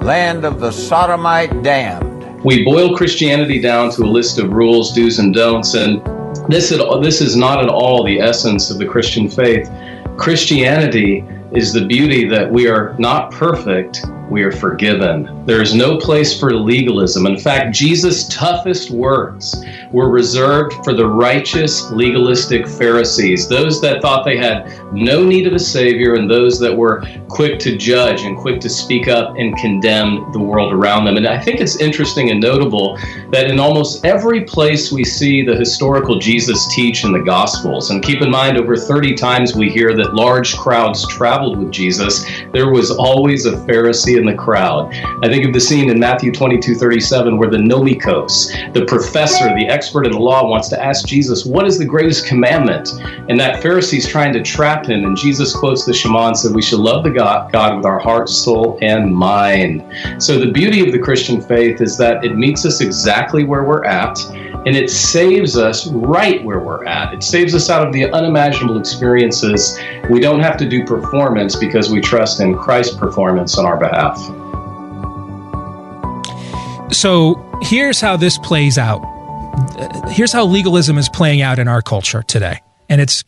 land of the sodomite damned. We boil Christianity down to a list of rules, do's, and don'ts, and this is, this is not at all the essence of the Christian faith. Christianity is the beauty that we are not perfect, we are forgiven. There is no place for legalism. In fact, Jesus' toughest words were reserved for the righteous, legalistic Pharisees, those that thought they had no need of a Savior, and those that were quick to judge and quick to speak up and condemn the world around them. And I think it's interesting and notable that in almost every place we see the historical Jesus teach in the Gospels, and keep in mind, over 30 times we hear that large crowds traveled with Jesus, there was always a Pharisee in the crowd. I think of the scene in Matthew 22 37 where the nomikos, the professor, the expert in the law, wants to ask Jesus, What is the greatest commandment? And that Pharisee's trying to trap him. And Jesus quotes the Shema and said, We should love the God, God with our heart, soul, and mind. So the beauty of the Christian faith is that it meets us exactly where we're at and it saves us right where we're at. It saves us out of the unimaginable experiences. We don't have to do performance because we trust in Christ's performance on our behalf. So here's how this plays out. Here's how legalism is playing out in our culture today. And it's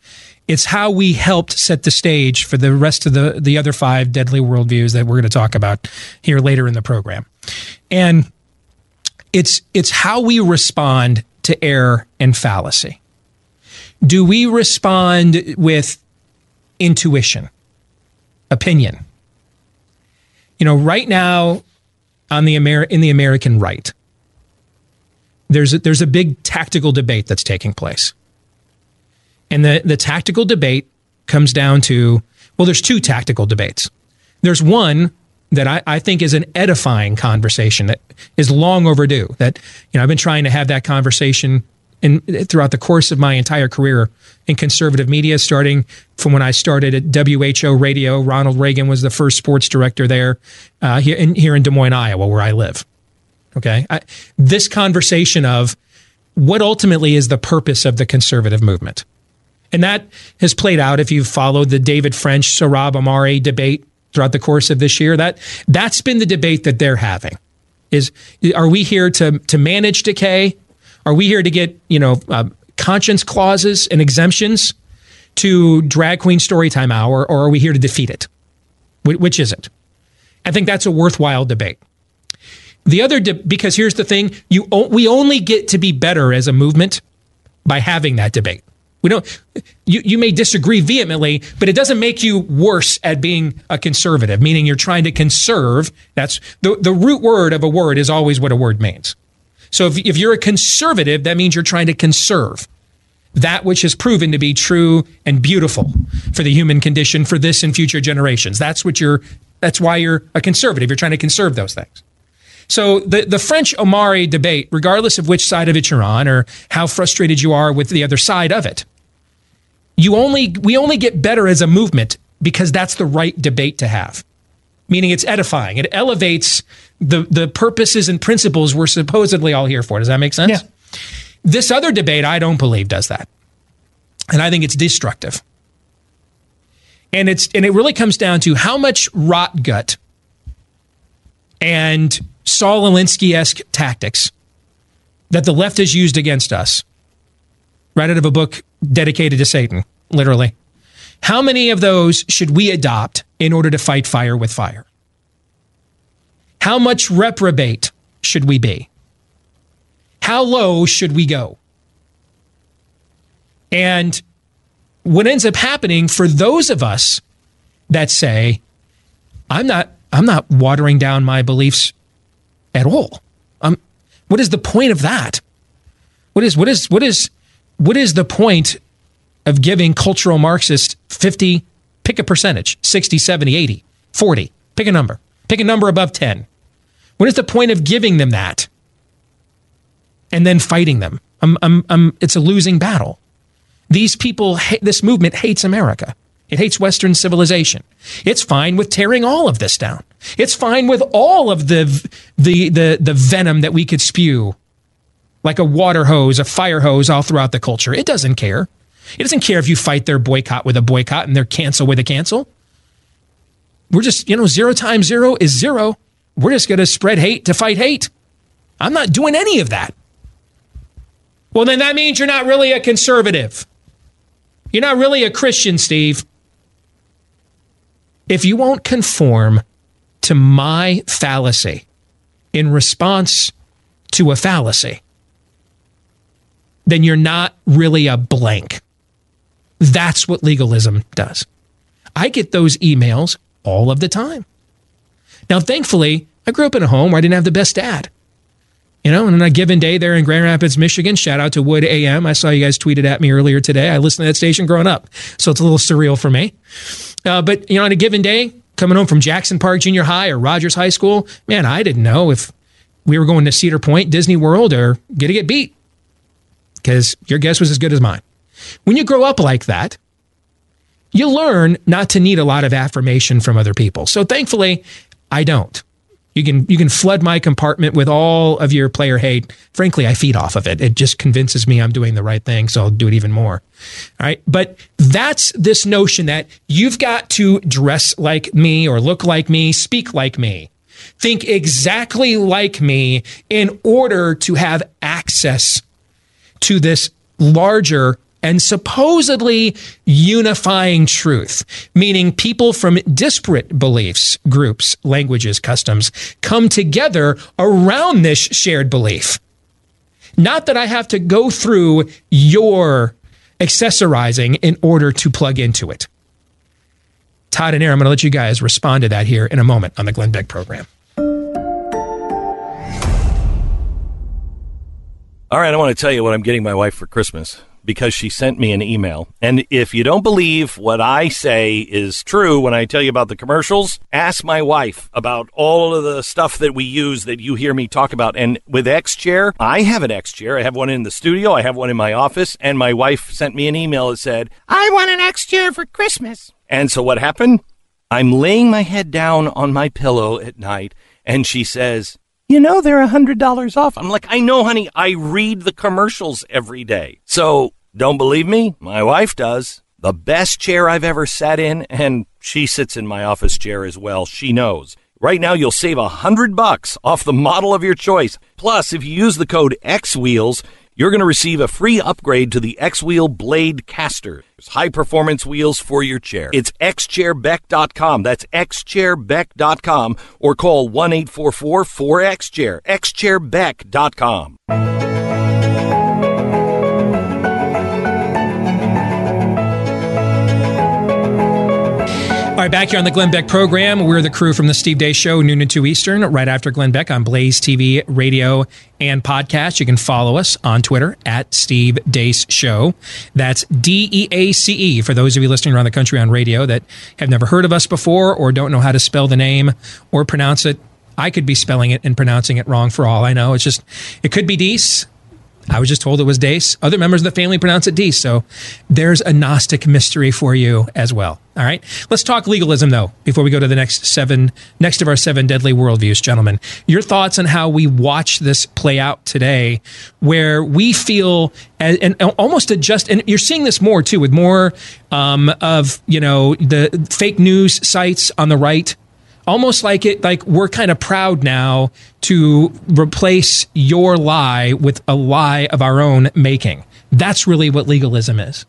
it's how we helped set the stage for the rest of the the other five deadly worldviews that we're going to talk about here later in the program. And it's it's how we respond to error and fallacy. Do we respond with intuition, opinion? You know, right now on the Amer- in the American right, there's a, there's a big tactical debate that's taking place, and the the tactical debate comes down to well, there's two tactical debates. There's one that I, I, think is an edifying conversation that is long overdue. That you know I've been trying to have that conversation in throughout the course of my entire career in conservative media, starting from when I started at WHO Radio. Ronald Reagan was the first sports director there uh, here in here in Des Moines, Iowa, where I live. Okay, I, this conversation of what ultimately is the purpose of the conservative movement. And that has played out if you've followed the David French, Sohrab Ahmari debate throughout the course of this year. That that's been the debate that they're having. Is are we here to to manage decay? Are we here to get you know uh, conscience clauses and exemptions to drag queen storytime hour, or are we here to defeat it? Wh- which is it? I think that's a worthwhile debate. The other, de- because here's the thing: you o- we only get to be better as a movement by having that debate. We don't. You you may disagree vehemently, but it doesn't make you worse at being a conservative. Meaning you're trying to conserve. That's the the root word of a word is always what a word means. So if if you're a conservative, that means you're trying to conserve that which has proven to be true and beautiful for the human condition for this and future generations. That's what you're. That's why you're a conservative. You're trying to conserve those things. So the, the French Ahmari debate, regardless of which side of it you're on or how frustrated you are with the other side of it, you only we only get better as a movement because that's the right debate to have. Meaning it's edifying. It elevates the the purposes and principles we're supposedly all here for. Does that make sense? Yeah. this other debate i don't believe does that. And i think it's destructive. And it's and it really comes down to how much rot gut and Saul Alinsky-esque tactics that the left has used against us. Right out of a book dedicated to Satan, literally. How many of those should we adopt in order to fight fire with fire? How much reprobate should we be? How low should we go? And what ends up happening for those of us that say, I'm not, I'm not watering down my beliefs at all. Um, what is the point of that? What is, what is, what is, what is the point of giving cultural Marxists 50, pick a percentage, 60, 70, 80, 40, pick a number, pick a number above 10. What is the point of giving them that and then fighting them? I'm, I'm, I'm, it's a losing battle. These people, this movement hates America. It hates Western civilization. It's fine with tearing all of this down. It's fine with all of the the the, the venom that we could spew, like a water hose, a fire hose, all throughout the culture. It doesn't care. It doesn't care if you fight their boycott with a boycott and their cancel with a cancel. We're just, you know, zero times zero is zero. We're just going to spread hate to fight hate. I'm not doing any of that. Well, then that means you're not really a conservative. You're not really a Christian, Steve. If you won't conform to my fallacy in response to a fallacy, then you're not really a blank. That's what legalism does. I get those emails all of the time. Now, thankfully, I grew up in a home where I didn't have the best dad. You know, and on a given day there in Grand Rapids, Michigan, shout out to Wood AM. I saw you guys tweeted at me earlier today. I listened to that station growing up, so it's a little surreal for me. Uh, but, you know, on a given day, coming home from Jackson Park Junior High or Rogers High School, man, I didn't know if we were going to Cedar Point, Disney World, or going to get beat because your guess was as good as mine. When you grow up like that, you learn not to need a lot of affirmation from other people. So thankfully, I don't. You can you can flood my compartment with all of your player hate. Frankly, I feed off of it. It just convinces me I'm doing the right thing, so I'll do it even more. All right? But that's this notion that you've got to dress like me or look like me, speak like me, think exactly like me in order to have access to this larger and supposedly unifying truth, meaning people from disparate beliefs, groups, languages, customs come together around this shared belief. Not that I have to go through your accessorizing in order to plug into it. Todd and Aaron, I'm going to let you guys respond to that here in a moment on the Glenn Beck program. All right, I want to tell you what I'm getting my wife for Christmas because she sent me an email. And if you don't believe what I say is true when I tell you about the commercials, ask my wife about all of the stuff that we use that you hear me talk about. And with X Chair, I have an X Chair. I have one in the studio, I have one in my office, and my wife sent me an email that said, I want an X Chair for Christmas. And so what happened? I'm laying my head down on my pillow at night, and she says, you know they're a hundred dollars off. I'm like, I know, honey. I read the commercials every day. So don't believe me? My wife does. The best chair I've ever sat in, and she sits in my office chair as well. She knows. Right now, you'll save a hundred bucks off the model of your choice. Plus, if you use the code XWheels, you're going to receive a free upgrade to the X Wheel Blade Caster. It's high performance wheels for your chair. It's xchairbeck.com. That's xchairbeck.com or call 1 844 4XChair. xchairbeck.com. All right, back here on the Glenn Beck program, we're the crew from the Steve Deace Show, noon to 2 Eastern, right after Glenn Beck on Blaze TV, radio, and podcast. You can follow us on Twitter at Steve Deace Show. That's D E A C E for those of you listening around the country on radio that have never heard of us before or don't know how to spell the name or pronounce it. I could be spelling it and pronouncing it wrong for all I know. It's just, it could be Dees. I was just told it was Dace. Other members of the family pronounce it Dees. So there's a Gnostic mystery for you as well. All right. Let's talk legalism though, before we go to the next seven, next of our seven deadly worldviews, gentlemen. Your thoughts on how we watch this play out today, where we feel and, and almost adjust, and you're seeing this more too with more um, of, you know, the fake news sites on the right almost like it like we're kind of proud now to replace your lie with a lie of our own making. That's really what legalism is.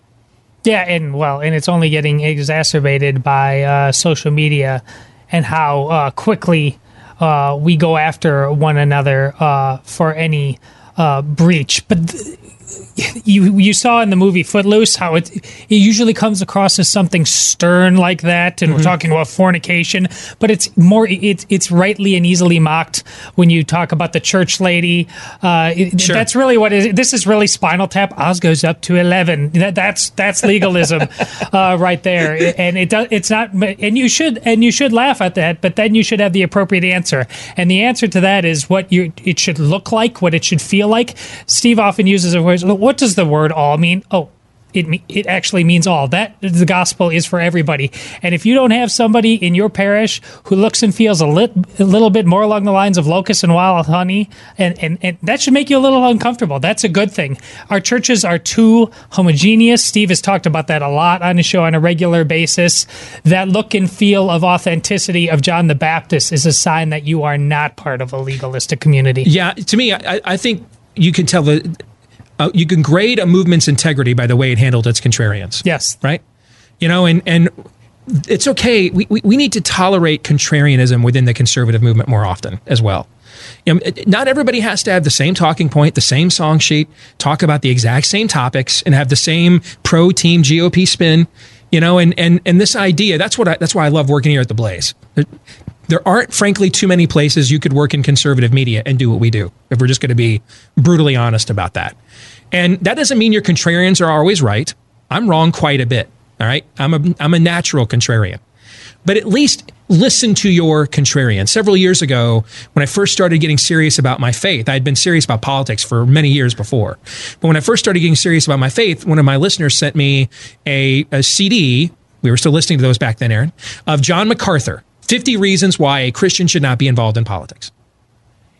Yeah and well and it's only getting exacerbated by uh, social media and how uh, quickly uh, we go after one another uh, for any uh, breach. But th- you you saw in the movie Footloose how it it usually comes across as something stern like that, and Mm-hmm. we're talking about fornication, but it's more it's it's rightly and easily mocked when you talk about the church lady. Uh, it- That's really what. This is really Spinal Tap. Oz goes up to eleven. That, that's that's legalism uh, right there, and it does it's not. And you should and you should laugh at that, but then you should have the appropriate answer, and the answer to that is what you it should look like, what it should feel like. Steve often uses a word. What does the word all mean? Oh, it it actually means all. That the gospel is for everybody. And if you don't have somebody in your parish who looks and feels a, lit, a little bit more along the lines of locust and wild honey, and, and, and that should make you a little uncomfortable. That's a good thing. Our churches are too homogeneous. Steve has talked about that a lot on his show on a regular basis. That look and feel of authenticity of John the Baptist is a sign that you are not part of a legalistic community. Yeah, to me, I, I think you can tell the uh, you can grade a movement's integrity by the way it handled its contrarians. Yes, right. You know, and and it's okay. We, we, we need to tolerate contrarianism within the conservative movement more often as well. You know, not everybody has to have the same talking point, the same song sheet, talk about the exact same topics, and have the same pro team GOP spin. You know, and and and this idea that's what I, that's why I love working here at the Blaze. There, there aren't, frankly, too many places you could work in conservative media and do what we do. If we're just going to be brutally honest about that, and that doesn't mean your contrarians are always right. I'm wrong quite a bit. All right, I'm a I'm a natural contrarian but at least listen to your contrarian. Several years ago, when I first started getting serious about my faith, I had been serious about politics for many years before. But when I first started getting serious about my faith, one of my listeners sent me a, a CD. We were still listening to those back then, Aaron, of John MacArthur 50 Reasons Why a Christian Should Not Be Involved in Politics.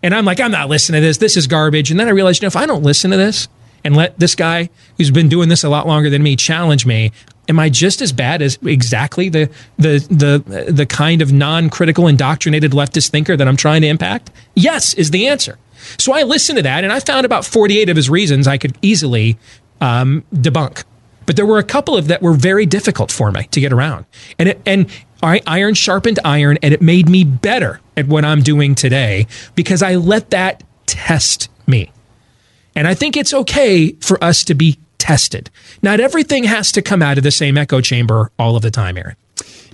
And I'm like, I'm not listening to this. This is garbage. And then I realized, you know, if I don't listen to this and let this guy who's been doing this a lot longer than me challenge me, am I just as bad as exactly the the the the kind of non-critical indoctrinated leftist thinker that I'm trying to impact? Yes, is the answer. So I listened to that and I found about 48 of his reasons I could easily um, debunk. But there were a couple of that were very difficult for me to get around. And it, and I, iron sharpened iron and it made me better at what I'm doing today because I let that test me. And I think it's okay for us to be tested. Not everything has to come out of the same echo chamber all of the time, Aaron.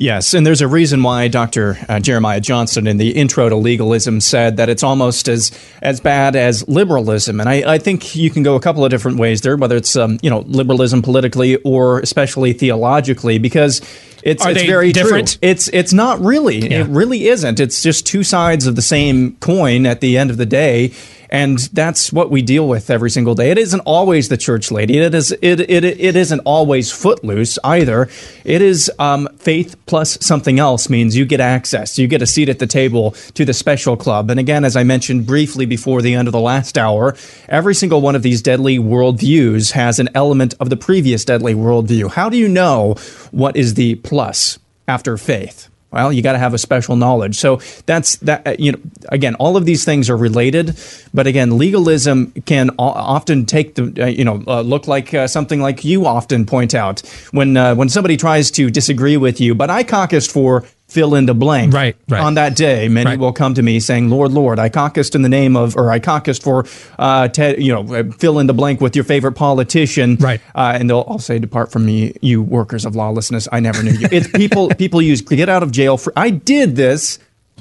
Yes, and there's a reason why Dr. Uh, Jeremiah Johnston in the intro to legalism said that it's almost as as bad as liberalism, and I, I think you can go a couple of different ways there, whether it's um, you know liberalism politically or especially theologically, because it's, Are it's very different? True. It's it's not really. It really isn't. It's just two sides of the same coin at the end of the day. And that's what we deal with every single day. It isn't always the church lady. It is. It it, it isn't always footloose either. It is um, faith plus something else means you get access. You get a seat at the table to the special club. And again, as I mentioned briefly before the end of the last hour, every single one of these deadly worldviews has an element of the previous deadly worldview. How do you know what is the plus after faith? Well, you got to have a special knowledge. So that's that. uh, You know, again, all of these things are related, but again, legalism can often take the uh, you know uh, look like uh, something like you often point out when uh, when somebody tries to disagree with you. But I caucused for fill in the blank. Right, right. On that day, many will come to me saying, "Lord, Lord, I caucused in the name of, or I caucused for, uh, Ted, you know, uh, fill in the blank with your favorite politician." Right. Uh, and they'll all say, "Depart from me, you workers of lawlessness. I never knew you." It's people. people use get out of jail for. I did this.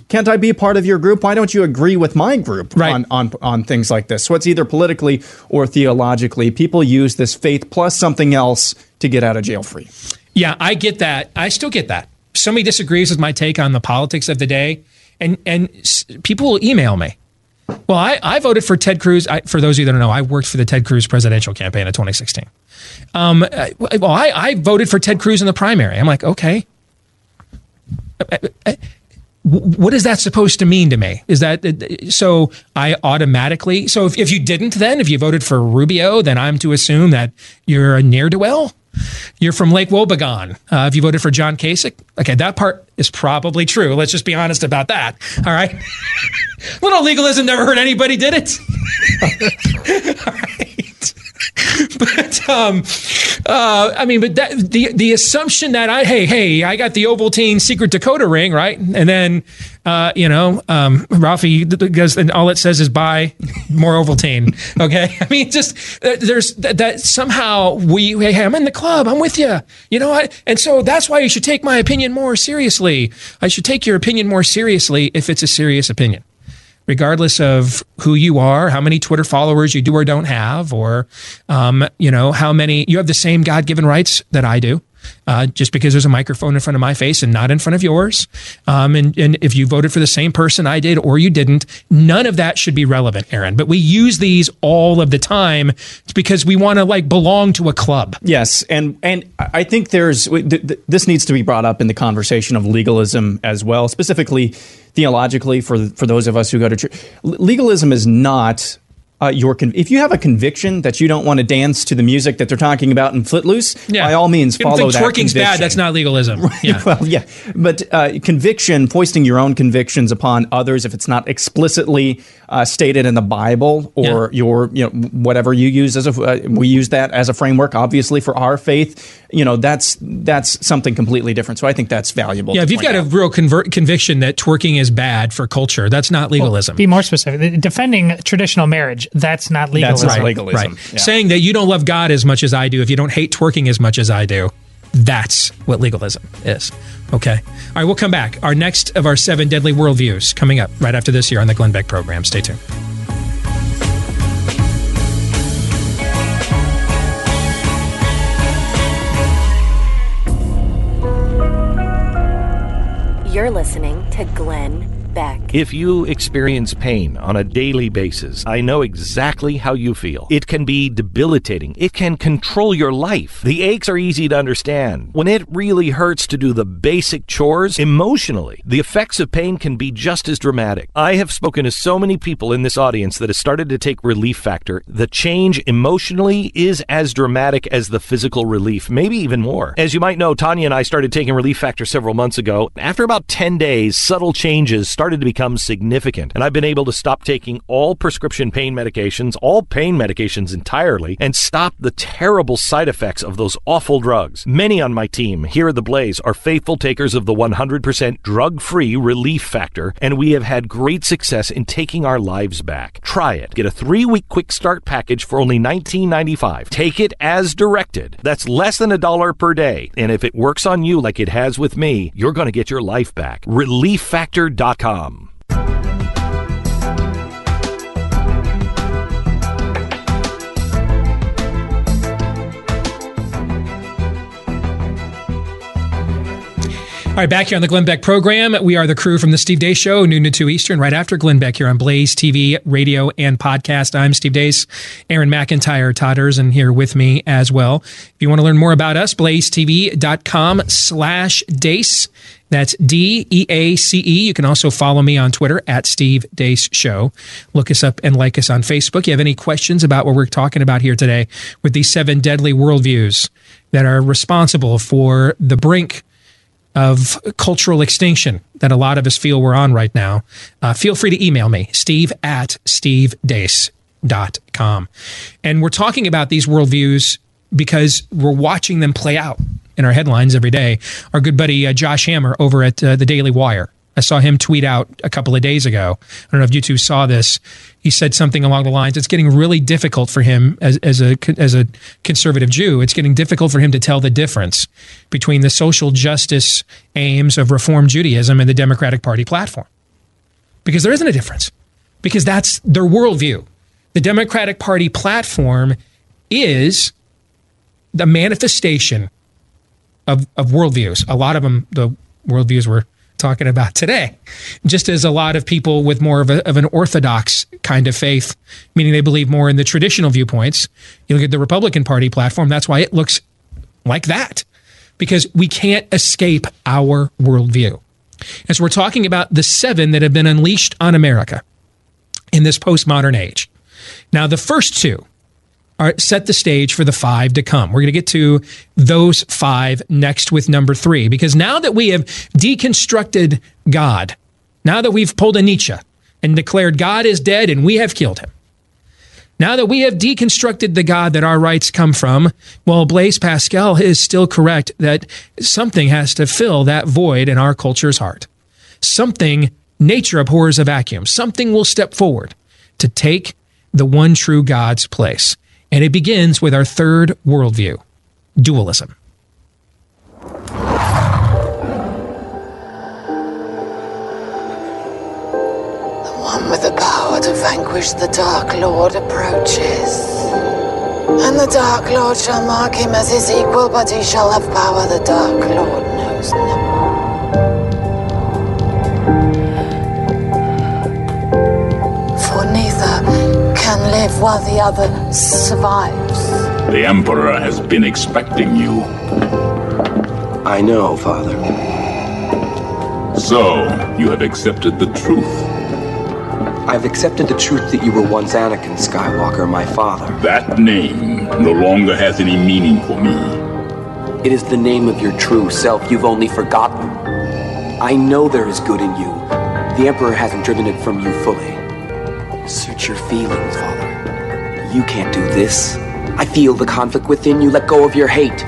Can't I be a part of your group? Why don't you agree with my group on, on on things like this? So it's either politically or theologically. People use this faith plus something else to get out of jail free. Yeah, I get that. I still get that. Somebody disagrees with my take on the politics of the day, and and people will email me. Well, I, I voted for Ted Cruz. I, for those of you that don't know, I worked for the Ted Cruz presidential campaign in 2016. Um, well, I, I voted for Ted Cruz in the primary. I'm like, okay. Uh, uh, uh, What is that supposed to mean to me? Is that uh, so? I automatically so if, if you didn't, then if you voted for Rubio, then I'm to assume that you're a ne'er do well. You're from Lake Wobegon. Uh, if you voted for John Kasich, okay, that part is probably true. Let's just be honest about that. All right. Little legalism never hurt anybody, did it? All right. But um, uh, I mean, but that, the the assumption that I hey hey I got the Ovaltine secret decoder ring right, and then uh, you know um, Ralphie goes and all it says is buy more Ovaltine. Okay, I mean just uh, there's that, that somehow we hey, hey I'm in the club I'm with you you know I, and so that's why you should take my opinion more seriously. I should take your opinion more seriously if it's a serious opinion regardless of who you are, how many Twitter followers you do or don't have, or um, you know how many you have the same God-given rights that I do. Uh, just because there's a microphone in front of my face and not in front of yours. Um, and, and if you voted for the same person I did or you didn't, none of that should be relevant, Aaron. But we use these all of the time because we want to like belong to a club. Yes, and and I think there's th- th- this needs to be brought up in the conversation of legalism as well, specifically theologically for for those of us who go to church. L- legalism is not uh, your con- if you have a conviction that you don't want to dance to the music that they're talking about in Footloose, by all means follow think that. twerking's bad, that's not legalism. Yeah. well, yeah, but uh, conviction, foisting your own convictions upon others, if it's not explicitly uh, stated in the Bible or your, you know, whatever you use as a, uh, we use that as a framework, obviously for our faith. You know, that's that's something completely different. So I think that's valuable. Yeah, if you've point got a real convert conviction that twerking is bad for culture, that's not legalism. Be more specific. Defending traditional marriage, that's not legalism. Right. Saying that you don't love God as much as I do if you don't hate twerking as much as I do. That's what legalism is. Okay. All right, we'll come back. Our next of our seven deadly worldviews coming up right after this year on the Glenn Beck program. Stay tuned. You're listening to Glenn Beck. If you experience pain on a daily basis, I know exactly how you feel. It can be debilitating. It can control your life. The aches are easy to understand. When it really hurts to do the basic chores emotionally, the effects of pain can be just as dramatic. I have spoken to so many people in this audience that have started to take Relief Factor. The change emotionally is as dramatic as the physical relief, maybe even more. As you might know, Tanya and I started taking Relief Factor several months ago. After about 10 days, subtle changes started to become significant, and I've been able to stop taking all prescription pain medications, all pain medications entirely, and stop the terrible side effects of those awful drugs. Many on my team here at The Blaze are faithful takers of the 100% drug free Relief Factor, and we have had great success in taking our lives back. Try it. Get a three week quick start package for only $19.95. Take it as directed. That's less than a dollar per day. And if it works on you like it has with me, you're going to get your life back. ReliefFactor.com. All right, back here on the Glenn Beck program, we are the crew from the Steve Deace Show, noon to 2 Eastern, right after Glenn Beck here on Blaze TV, radio, and podcast. I'm Steve Deace, Aaron McIntyre, Todders, and here with me as well. If you want to learn more about us, blazetv.com slash Deace. That's D E A C E. You can also follow me on Twitter at Steve Deace Show. Look us up and like us on Facebook. You have any questions about what we're talking about here today with these seven deadly worldviews that are responsible for the brink of cultural extinction that a lot of us feel we're on right now, uh, feel free to email me, steve at stevedeace.com. And we're talking about these worldviews because we're watching them play out in our headlines every day. Our good buddy uh, Josh Hammer over at uh, the Daily Wire. I saw him tweet out a couple of days ago. I don't know if you two saw this. He said something along the lines: "It's getting really difficult for him as, as a as a conservative Jew. It's getting difficult for him to tell the difference between the social justice aims of Reform Judaism and the Democratic Party platform, because there isn't a difference. Because that's their worldview. The Democratic Party platform is the manifestation of, of worldviews. A lot of them, the worldviews we're talking about today, just as a lot of people with more of, a, of an orthodox kind of faith, meaning they believe more in the traditional viewpoints. You look at the Republican Party platform, that's why it looks like that, because we can't escape our worldview. And so we're talking about the seven that have been unleashed on America in this postmodern age. Now, the first two are set the stage for the five to come. We're going to get to those five next with number three, because now that we have deconstructed God, now that we've pulled a Nietzsche and declared God is dead and we have killed him, now that we have deconstructed the God that our rights come from, well, Blaise Pascal is still correct that something has to fill that void in our culture's heart. Something, nature abhors a vacuum. Something will step forward to take the one true God's place. And it begins with our third worldview dualism. The one with the power to vanquish the Dark Lord approaches. And the Dark Lord shall mark him as his equal, but he shall have power the Dark Lord knows not. Can live while the other survives. The Emperor has been expecting you. I know, Father. So, you have accepted the truth. I've accepted the truth that you were once Anakin Skywalker, my father. That name no longer has any meaning for me. It is the name of your true self you've only forgotten. I know there is good in you. The Emperor hasn't driven it from you fully. Search your feelings, Father. You can't do this. I feel the conflict within you. Let go of your hate.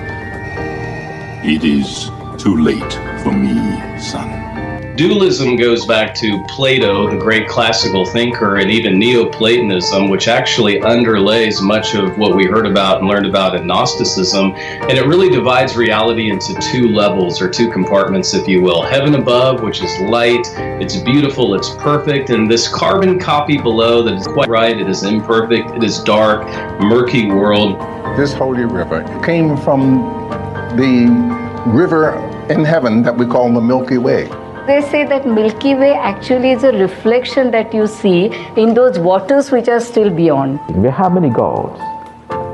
It is too late for me, son. Dualism goes back to Plato, the great classical thinker, and even Neoplatonism, which actually underlays much of what we heard about and learned about in Gnosticism. And it really divides reality into two levels or two compartments, if you will. Heaven above, which is light, it's beautiful, it's perfect, and this carbon copy below that is quite right, it is imperfect, it is dark, murky world. This holy river came from the river in heaven that we call the Milky Way. They say that Milky Way actually is a reflection that you see in those waters which are still beyond. We have many gods.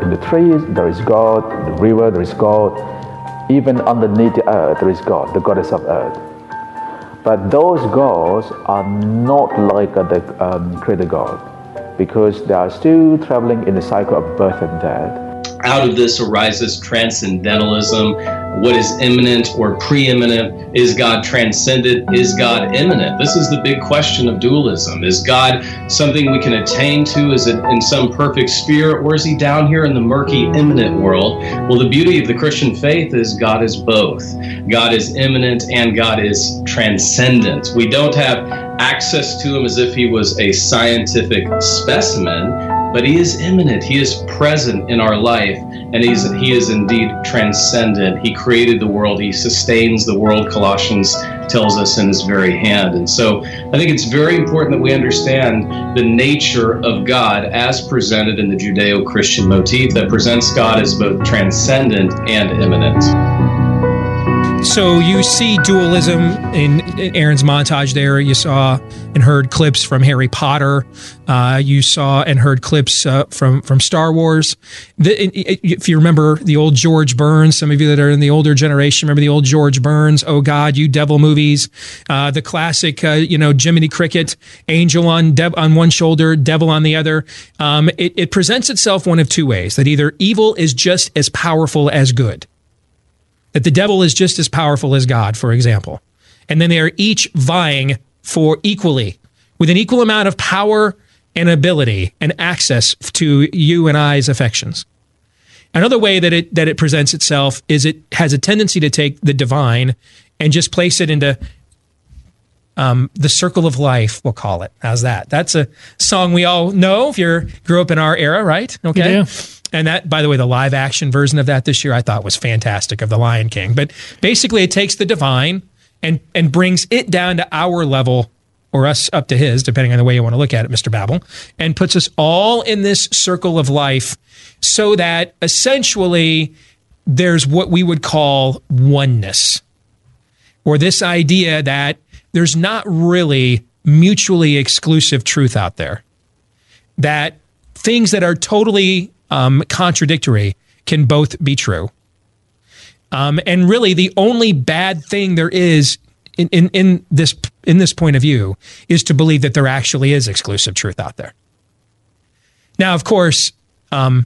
In the trees, there is God. In the river, there is God. Even underneath the earth, there is God, the goddess of earth. But those gods are not like the um, creator God because they are still traveling in the cycle of birth and death. Out of this arises transcendentalism. What is immanent or preeminent? Is God transcendent? Is God immanent? This is the big question of dualism. Is God something we can attain to? Is it in some perfect sphere, or is he down here in the murky, immanent world? Well, the beauty of the Christian faith is God is both. God is immanent and God is transcendent. We don't have access to him as if he was a scientific specimen but he is immanent he is present in our life and he's he is indeed transcendent. He created the world. He sustains the world colossians tells us in his very hand. And so i think it's very important that we understand the nature of god as presented in the judeo-christian motif that presents god as both transcendent and immanent So you see dualism in, Aaron's montage there. You saw and heard clips from Harry Potter. Uh, you saw and heard clips uh, from from Star Wars. The, if you remember the old George Burns, some of you that are in the older generation remember the old George Burns. Oh God, you devil movies. Uh, the classic, uh, you know, Jiminy Cricket, angel on on one shoulder, devil on the other. Um, it, it presents itself one of two ways: that either evil is just as powerful as good that the devil is just as powerful as God, for example. And then they are each vying for equally, with an equal amount of power and ability and access to you and I's affections. Another way that it that it presents itself is it has a tendency to take the divine and just place it into um, the circle of life. We'll call it. How's that? That's a song we all know if you grew up in our era, right? Okay. do. And that, by the way, the live action version of that this year I thought was fantastic of the Lion King. But basically, it takes the divine and and brings it down to our level or us up to his, depending on the way you want to look at it, Mr. Babel, and puts us all in this circle of life so that essentially there's what we would call oneness or this idea that there's not really mutually exclusive truth out there. That things that are totally um, contradictory can both be true. Um, and really, the only bad thing there is in, in, in this in this point of view is to believe that there actually is exclusive truth out there. Now, of course, um,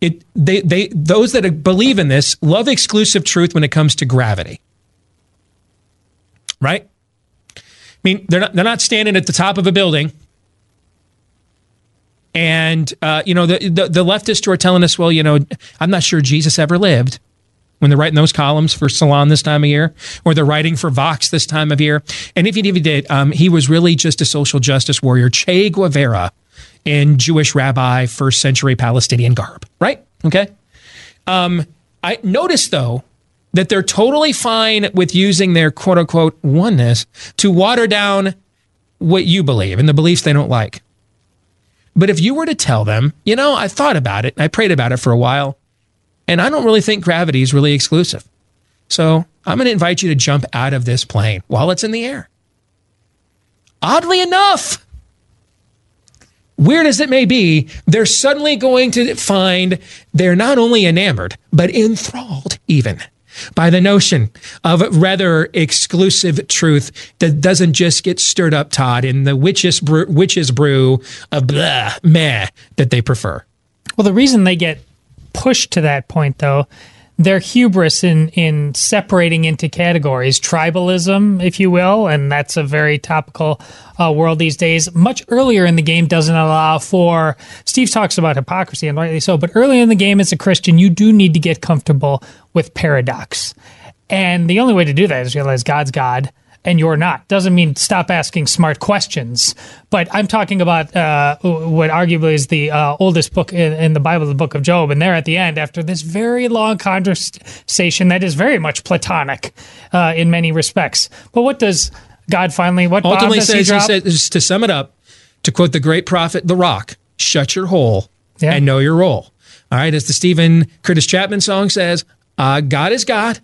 it they they those that believe in this love exclusive truth when it comes to gravity, right? I mean, they're not they're not standing at the top of a building, and uh, you know the, the the leftists who are telling us, well, you know, I'm not sure Jesus ever lived when they're writing those columns for Salon this time of year, or they're writing for Vox this time of year. And if he did, um, he was really just a social justice warrior, Che Guevara, in Jewish rabbi, first century Palestinian garb, right? Okay. Um, I notice though that they're totally fine with using their quote unquote oneness to water down what you believe and the beliefs they don't like. But if you were to tell them, you know, I thought about it, I prayed about it for a while, and I don't really think gravity is really exclusive. So I'm going to invite you to jump out of this plane while it's in the air. Oddly enough, weird as it may be, they're suddenly going to find they're not only enamored, but enthralled even by the notion of rather exclusive truth that doesn't just get stirred up, Todd, in the witch's brew, witch's brew of blah, meh that they prefer. Well, the reason they get pushed to that point, though, their hubris in in separating into categories, tribalism, if you will, and that's a very topical uh, world these days. Much earlier in the game doesn't allow for. Steve talks about hypocrisy, and rightly so. But early in the game, as a Christian, you do need to get comfortable with paradox, and the only way to do that is realize God's God and you're not. Doesn't mean stop asking smart questions. But I'm talking about uh, what arguably is the uh, oldest book in, in, the Bible, the book of Job. And there at the end, after this very long conversation that is very much platonic uh, in many respects. But what does God finally, what ultimately says, he, he says, to sum it up, to quote the great prophet, The Rock, shut your hole yeah. and know your role. All right, as the Steven Curtis Chapman song says, uh, God is God,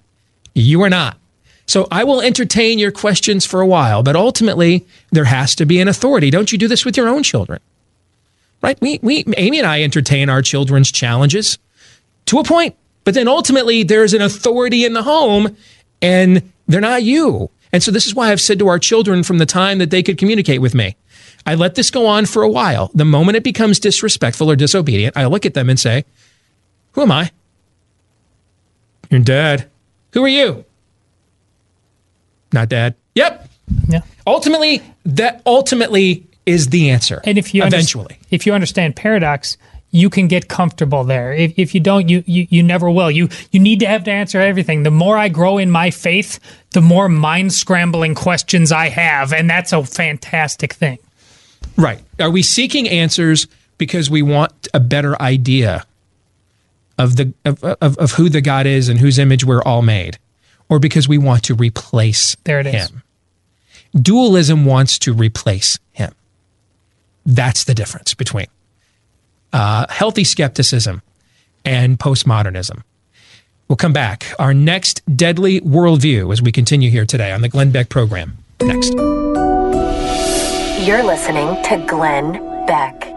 you are not. So I will entertain your questions for a while, but ultimately there has to be an authority. Don't you do this with your own children? Right? We, we, Amy and I entertain our children's challenges to a point, but then ultimately there's an authority in the home and they're not you. And so this is why I've said to our children from the time that they could communicate with me, I let this go on for a while. The moment it becomes disrespectful or disobedient, I look at them and say, Who am I? Your dad. Who are you? Not dad. Yep. Yeah. Ultimately, that ultimately is the answer. And if you eventually, under, if you understand paradox, you can get comfortable there. If, if you don't, you, you you never will. You you need to have to answer everything. The more I grow in my faith, the more mind scrambling questions I have, and that's a fantastic thing. Right? Are we seeking answers because we want a better idea of the of, of, of who the God is and whose image we're all made? Or because we want to replace there it is. him. Dualism wants to replace him. That's the difference between uh, healthy skepticism and postmodernism. We'll come back. Our next deadly worldview as we continue here today on the Glenn Beck program. Next. You're listening to Glenn Beck.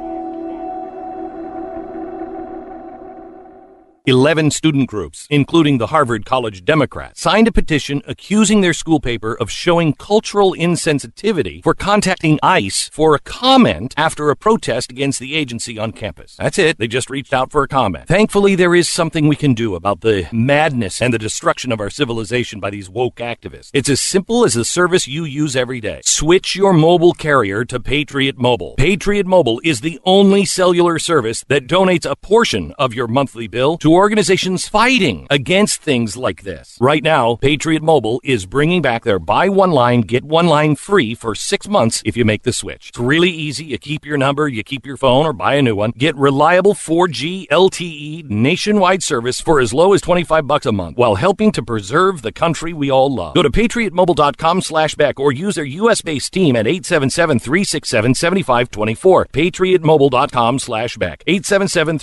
11 student groups, including the Harvard College Democrats, signed a petition accusing their school paper of showing cultural insensitivity for contacting ICE for a comment after a protest against the agency on campus. That's it. They just reached out for a comment. Thankfully, there is something we can do about the madness and the destruction of our civilization by these woke activists. It's as simple as the service you use every day. Switch your mobile carrier to Patriot Mobile. Patriot Mobile is the only cellular service that donates a portion of your monthly bill to organizations fighting against things like this. Right now, Patriot Mobile is bringing back their buy one line, get one line free for six months if you make the switch. It's really easy. You keep your number, you keep your phone, or buy a new one. Get reliable 4G LTE nationwide service for as low as 25 bucks a month while helping to preserve the country we all love. Go to patriotmobile.com slash back or use their US based team at 877 367 7524. Patriotmobile.com slash back. 877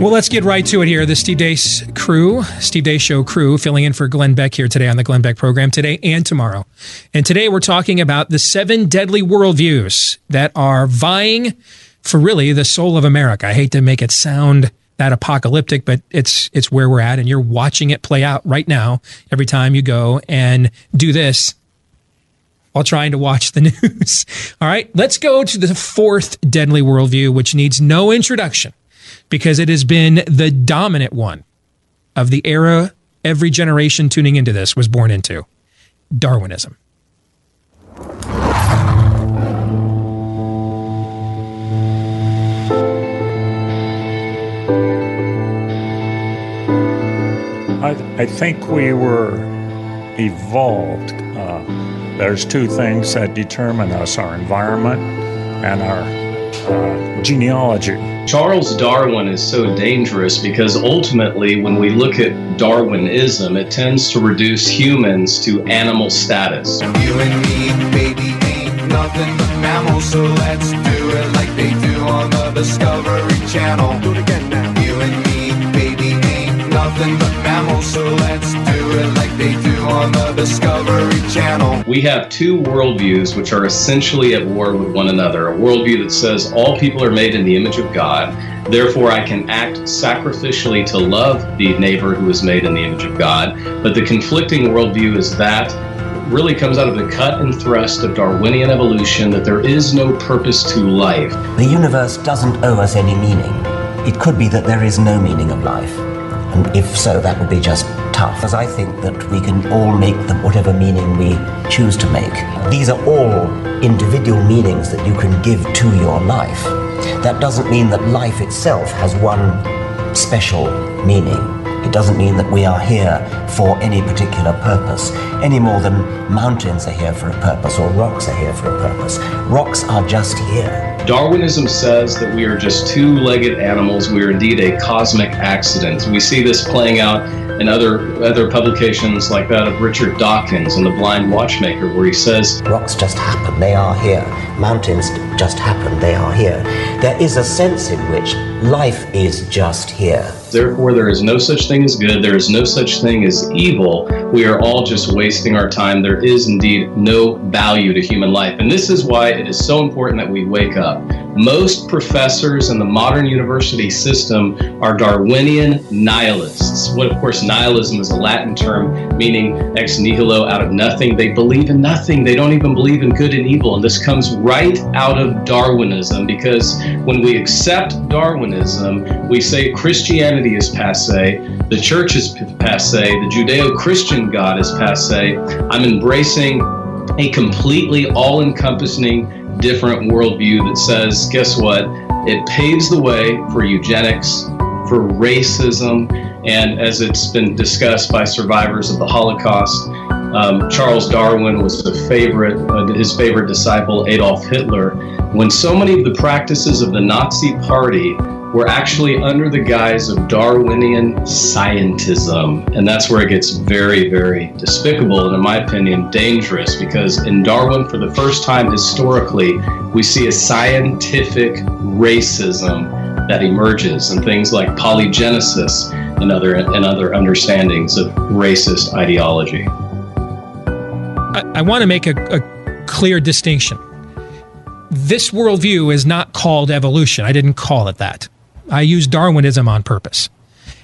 Well, let's get right to it here. The Steve Deace crew, Steve Deace Show crew, filling in for Glenn Beck here today on the Glenn Beck program, today and tomorrow. And today we're talking about the seven deadly worldviews that are vying for really the soul of America. I hate to make it sound that apocalyptic, but it's it's where we're at, and you're watching it play out right now. Every time you go and do this, while trying to watch the news. All right, let's go to the fourth deadly worldview, which needs no introduction because it has been the dominant one of the era every generation tuning into this was born into Darwinism. I, I think we were evolved. Uh, there's two things that determine us our environment and our genealogy. Charles Darwin is so dangerous because ultimately, when we look at Darwinism, it tends to reduce humans to animal status. You and me, baby, ain't nothing but mammals, so let's do it like they do on the Discovery Channel. Do it again now. You and me, baby, ain't nothing but mammals, so let's do it like they do on the Discovery Channel. We have two worldviews which are essentially at war with one another. A worldview that says all people are made in the image of God, therefore I can act sacrificially to love the neighbor who is made in the image of God. But the conflicting worldview is that really comes out of the cut and thrust of Darwinian evolution that there is no purpose to life. The universe doesn't owe us any meaning. It could be that there is no meaning of life. And if so, that would be just tough, as I think that we can all make them whatever meaning we choose to make. These are all individual meanings that you can give to your life. That doesn't mean that life itself has one special meaning. It doesn't mean that we are here for any particular purpose, any more than mountains are here for a purpose or rocks are here for a purpose. Rocks are just here. Darwinism says that we are just two legged animals. We are indeed a cosmic accident. We see this playing out in other, other publications like that of Richard Dawkins and The Blind Watchmaker, where he says, Rocks just happen, they are here. Mountains just happened, they are here. There is a sense in which life is just here. Therefore, there is no such thing as good. There is no such thing as evil. We are all just wasting our time. There is indeed no value to human life. And this is why it is so important that we wake up. Most professors in the modern university system are Darwinian nihilists. What, of course, nihilism is a Latin term meaning ex nihilo, out of nothing. They believe in nothing. They don't even believe in good and evil. And this comes right out of Darwinism because when we accept Darwinism, we say Christianity is passe, the church is passe, the Judeo Christian God is passe. I'm embracing a completely all encompassing different worldview that says, guess what? It paves the way for eugenics, for racism, and as it's been discussed by survivors of the Holocaust, um, Charles Darwin was a favorite, uh, his favorite disciple, Adolf Hitler. When so many of the practices of the Nazi Party were actually under the guise of Darwinian scientism. And that's where it gets very, very despicable and, in my opinion, dangerous because in Darwin, for the first time historically, we see a scientific racism that emerges and things like polygenesis and other, and other understandings of racist ideology. I, I want to make a, a clear distinction. This worldview is not called evolution. I didn't call it that. I use Darwinism on purpose.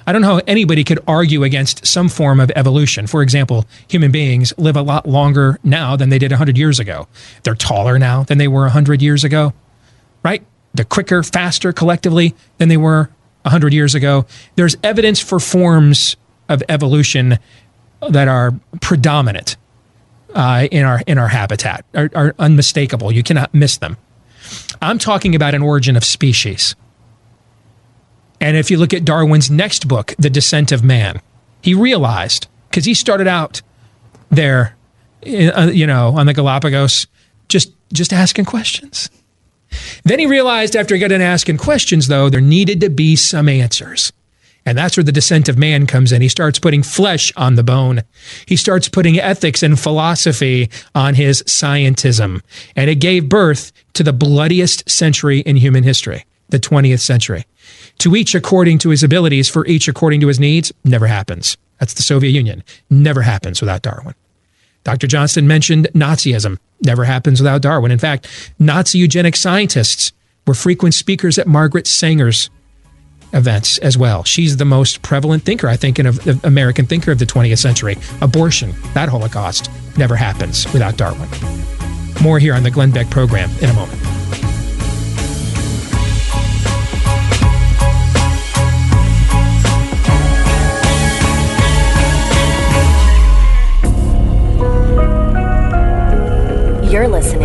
I don't know how anybody could argue against some form of evolution. For example, human beings live a lot longer now than they did 100 years ago. They're taller now than they were 100 years ago, right? They're quicker, faster collectively than they were 100 years ago. There's evidence for forms of evolution that are predominant uh, in our in our habitat, are, are unmistakable. You cannot miss them. I'm talking about an origin of species. And if you look at Darwin's next book, The Descent of Man, he realized, because he started out there, uh, you know, on the Galapagos, just, just asking questions. Then he realized after he got done asking questions, though, there needed to be some answers. And that's where the descent of man comes in. He starts putting flesh on the bone. He starts putting ethics and philosophy on his scientism. And it gave birth to the bloodiest century in human history, the 20th century. To each according to his abilities, for each according to his needs, never happens. That's the Soviet Union. Never happens without Darwin. Dr. Johnston mentioned Nazism. Never happens without Darwin. In fact, Nazi eugenic scientists were frequent speakers at Margaret Sanger's events as well. She's the most prevalent thinker, I think, in the American thinker of the 20th century. Abortion, that Holocaust, never happens without Darwin. More here on the Glenn Beck program in a moment. You're listening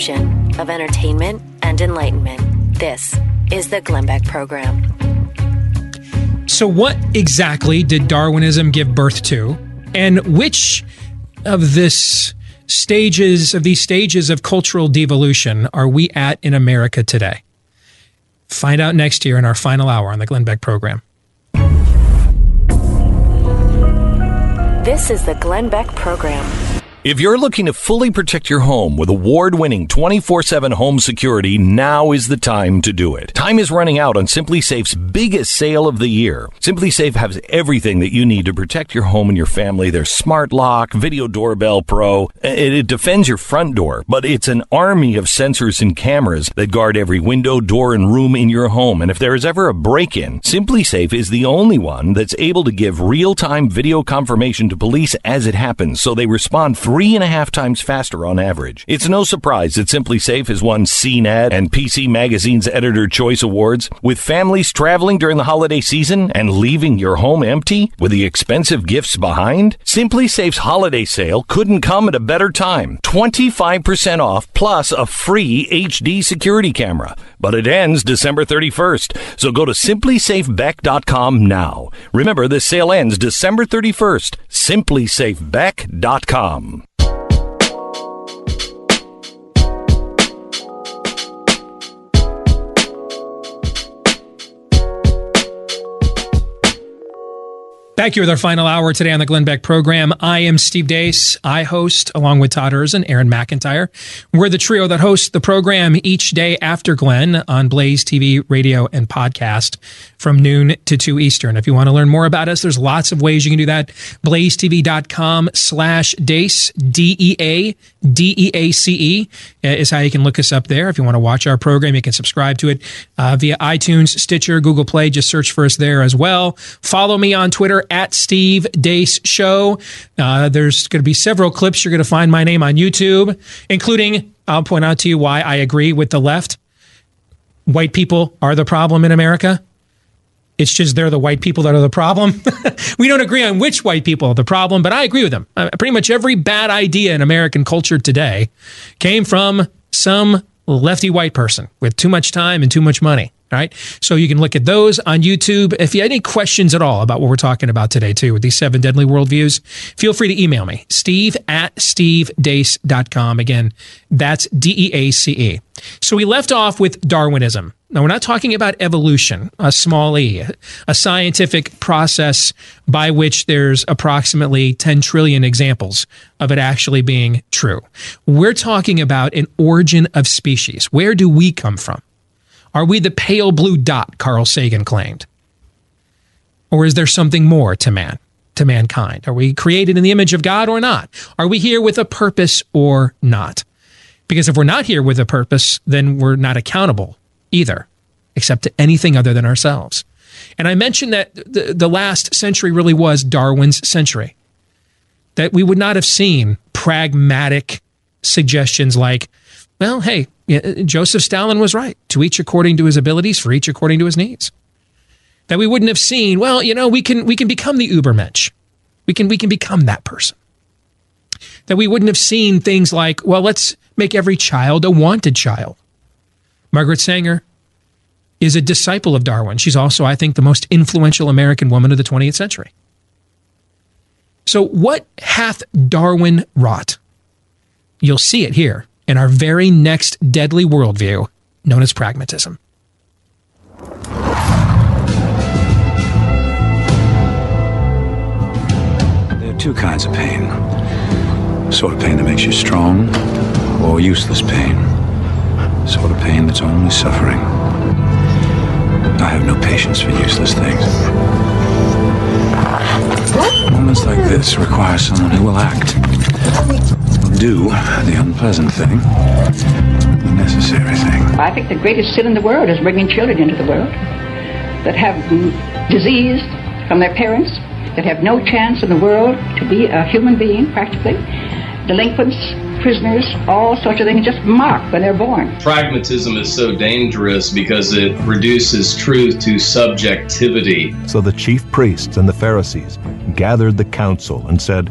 fusion of entertainment and enlightenment. This is the Glenn Beck Program. So, what exactly did Darwinism give birth to? And which of this stages of these stages of cultural devolution are we at in America today? Find out next year in our final hour on the Glenn Beck program. This is the Glenn Beck program. If you're looking to fully protect your home with award winning 24 7 home security, now is the time to do it. Time is running out on SimpliSafe's biggest sale of the year. SimpliSafe has everything that you need to protect your home and your family. Their smart lock, video doorbell pro, it, it defends your front door, but it's an army of sensors and cameras that guard every window, door, and room in your home. And if there is ever a break in, SimpliSafe is the only one that's able to give real time video confirmation to police as it happens, so they respond three and a half times faster on average. It's no surprise that SimpliSafe has won CNET and PC Magazine's Editor Choice Awards. With families traveling during the holiday season and leaving your home empty with the expensive gifts behind, SimpliSafe's holiday sale couldn't come at a better time. 25% off plus a free HD security camera. But it ends December 31st. So go to simplisafebeck.com now. Remember, this sale ends December 31st. Simplisafebeck.com. Back here with our final hour today on the Glenn Beck program. I am Steve Deace. I host, along with Todd Erzen, Aaron McIntyre. We're the trio that hosts the program each day after Glenn on Blaze TV, radio, and podcast from noon to 2 Eastern. If you want to learn more about us, there's lots of ways you can do that. BlazeTV.com slash Deace, D-E-A, D-E-A-C-E is how you can look us up there. If you want to watch our program, you can subscribe to it uh, via iTunes, Stitcher, Google Play. Just search for us there as well. Follow me on Twitter at Steve Deace Show. Uh, there's going to be several clips. You're going to find my name on YouTube, including, I'll point out to you why I agree with the left. White people are the problem in America. It's just they're the white people that are the problem. we don't agree on which white people are the problem, but I agree with them. Uh, pretty much every bad idea in American culture today came from some lefty white person with too much time and too much money. All right. So you can look at those on YouTube. If you have any questions at all about what we're talking about today, too, with these seven deadly worldviews, feel free to email me, steve at stevedeace.com. Again, that's D E A C E. So we left off with Darwinism. Now, we're not talking about evolution, a small e, a scientific process by which there's approximately 10 trillion examples of it actually being true. We're talking about an origin of species. Where do we come from? Are we the pale blue dot Carl Sagan claimed? Or is there something more to man, to mankind? Are we created in the image of God or not? Are we here with a purpose or not? Because if we're not here with a purpose, then we're not accountable either, except to anything other than ourselves. And I mentioned that the, the last century really was Darwin's century. That we would not have seen pragmatic suggestions like, well, hey, Uh, Joseph Stalin was right. To each according to his abilities, for each according to his needs. That we wouldn't have seen, well, you know, we can we can become the Ubermensch. We can we can become that person. That we wouldn't have seen things like, well, let's make every child a wanted child. Margaret Sanger is a disciple of Darwin. She's also, I think, the most influential American woman of the 20th century. So, what hath Darwin wrought? You'll see it here in our very next deadly worldview, known as pragmatism. There are two kinds of pain sort of pain that makes you strong, or useless pain. Sort of pain that's only suffering. I have no patience for useless things. Moments like this require someone who will act. Do the unpleasant thing, the necessary thing. I think the greatest sin in the world is bringing children into the world that have disease from their parents, that have no chance in the world to be a human being, practically. Delinquents, prisoners, all sorts of things just marked when they're born. Pragmatism is so dangerous because it reduces truth to subjectivity. So the chief priests and the Pharisees gathered the council and said,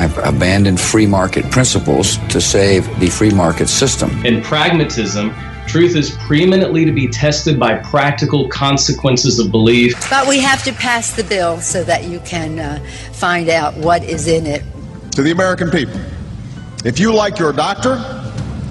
I've abandoned free market principles to save the free market system. In pragmatism, truth is preeminently to be tested by practical consequences of belief. But we have to pass the bill so that you can uh, find out what is in it. To the American people, if you like your doctor,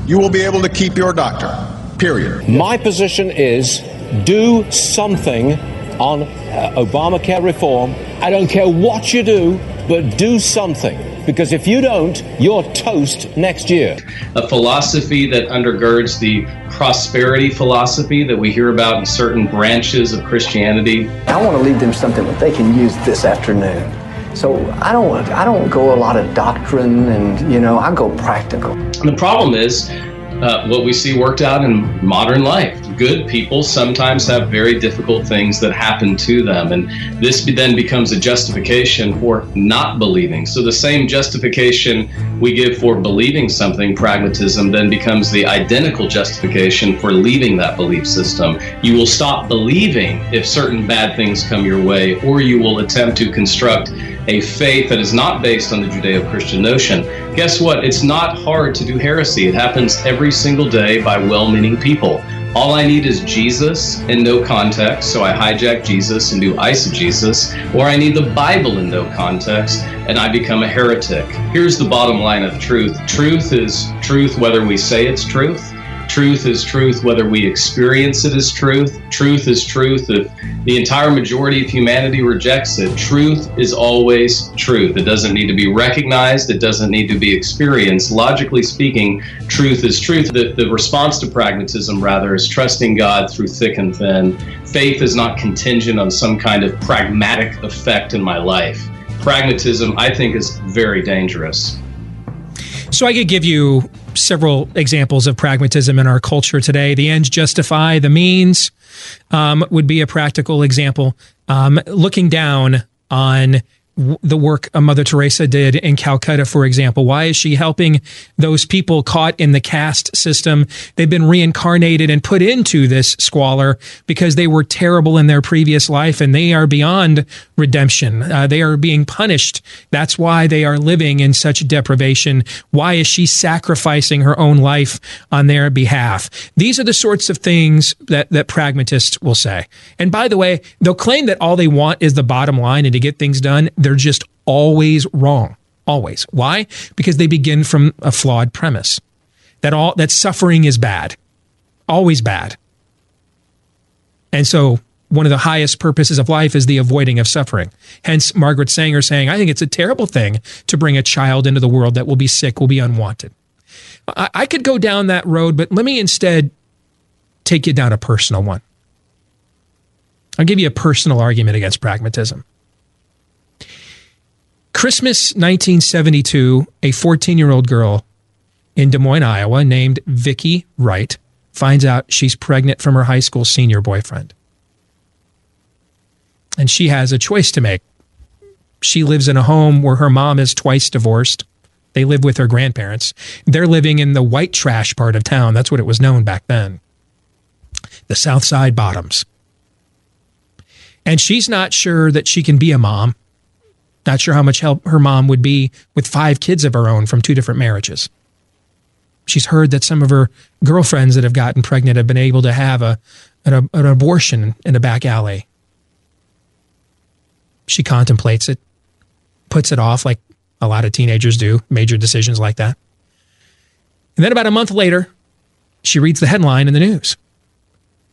you will be able to keep your doctor. Period. My position is do something on uh, Obamacare reform. I don't care what you do, but do something. Because if you don't, you're toast next year. A philosophy that undergirds the prosperity philosophy that we hear about in certain branches of Christianity. I want to leave them something that they can use this afternoon. So I don't want I don't go a lot of doctrine and you know I go practical. And the problem is uh, what we see worked out in modern life. Good people sometimes have very difficult things that happen to them, and this then becomes a justification for not believing. So the same justification we give for believing something, pragmatism, then becomes the identical justification for leaving that belief system. You will stop believing if certain bad things come your way, or you will attempt to construct a faith that is not based on the Judeo Christian notion. Guess what? It's not hard to do heresy. It happens every single day by well meaning people. All I need is Jesus in no context, so I hijack Jesus and do eisegesis, or I need the Bible in no context and I become a heretic. Here's the bottom line of truth truth is truth whether we say it's truth. Truth is truth whether we experience it as truth. Truth is truth if the entire majority of humanity rejects it. Truth is always truth. It doesn't need to be recognized, it doesn't need to be experienced. Logically speaking, truth is truth. The, the response to pragmatism, rather, is trusting God through thick and thin. Faith is not contingent on some kind of pragmatic effect in my life. Pragmatism, I think, is very dangerous. So I could give you several examples of pragmatism in our culture today. The ends justify the means um, would be a practical example. Um, looking down on the work Mother Teresa did in Calcutta, for example. Why is she helping those people caught in the caste system? They've been reincarnated and put into this squalor because they were terrible in their previous life and they are beyond redemption. Uh, they are being punished. That's why they are living in such deprivation. Why is she sacrificing her own life on their behalf? These are the sorts of things that, that pragmatists will say. And by the way, they'll claim that all they want is the bottom line and to get things done. They're just always wrong. Always. Why? Because they begin from a flawed premise that all that suffering is bad. Always bad. And so one of the highest purposes of life is the avoiding of suffering. Hence, Margaret Sanger saying, I think it's a terrible thing to bring a child into the world that will be sick, will be unwanted. I, I could go down that road, but let me instead take you down a personal one. I'll give you a personal argument against pragmatism. Christmas 1972, a 14 year old girl in Des Moines, Iowa, named Vicki Wright, finds out she's pregnant from her high school senior boyfriend. And she has a choice to make. She lives in a home where her mom is twice divorced. They live with her grandparents. They're living in the white trash part of town. That's what it was known back then. The South Side Bottoms. And she's not sure that she can be a mom not sure how much help her mom would be with five kids of her own from two different marriages. She's heard that some of her girlfriends that have gotten pregnant have been able to have a, an, an abortion in a back alley. She contemplates it, puts it off like a lot of teenagers do, major decisions like that. And then about a month later, she reads the headline in the news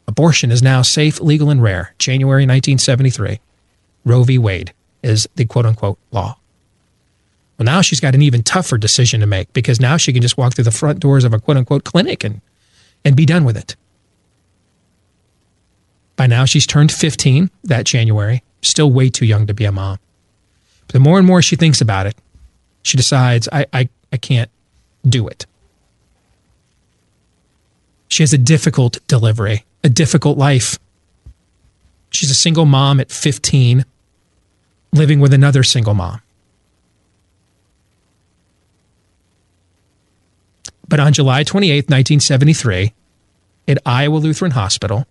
Abortion is now safe, legal, and rare. January 1973. Roe v. Wade is the quote unquote law. Well, now she's got an even tougher decision to make because now she can just walk through the front doors of a quote unquote clinic and, and be done with it. By now, she's turned 15 that January, still way too young to be a mom. But the more and more she thinks about it, she decides, I, I, I can't do it. She has a difficult delivery, a difficult life. She's a single mom at 15 living with another single mom. But on July 28, 1973, at Iowa Lutheran Hospital,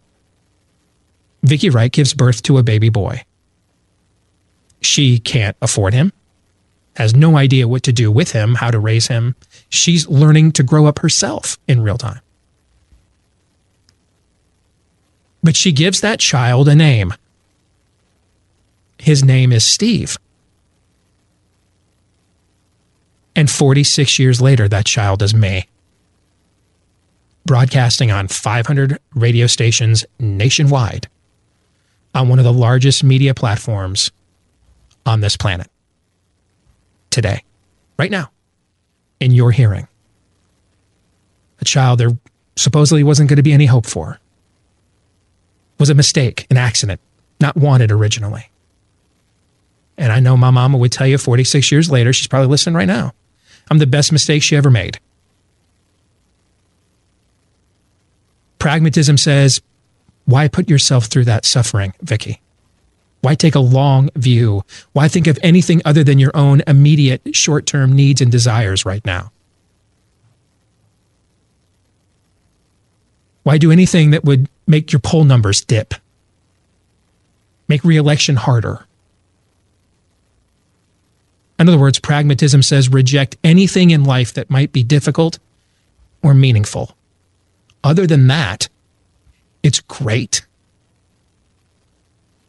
Vicky Wright gives birth to a baby boy. She can't afford him, has no idea what to do with him, how to raise him. She's learning to grow up herself in real time. But she gives that child a name. His name is Steve. And 46 years later, that child is me. Broadcasting on 500 radio stations nationwide on one of the largest media platforms on this planet today, right now, in your hearing. A child there supposedly wasn't going to be any hope for. Was a mistake, an accident, not wanted originally. And I know my mama would tell you 46 years later, she's probably listening right now. I'm the best mistake she ever made. Pragmatism says, why put yourself through that suffering, Vicky? Why take a long view? Why think of anything other than your own immediate short term needs and desires right now? Why do anything that would make your poll numbers dip? Make reelection harder? In other words, pragmatism says reject anything in life that might be difficult or meaningful. Other than that, it's great.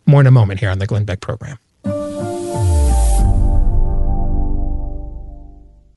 More in a moment here on the Glenn Beck program.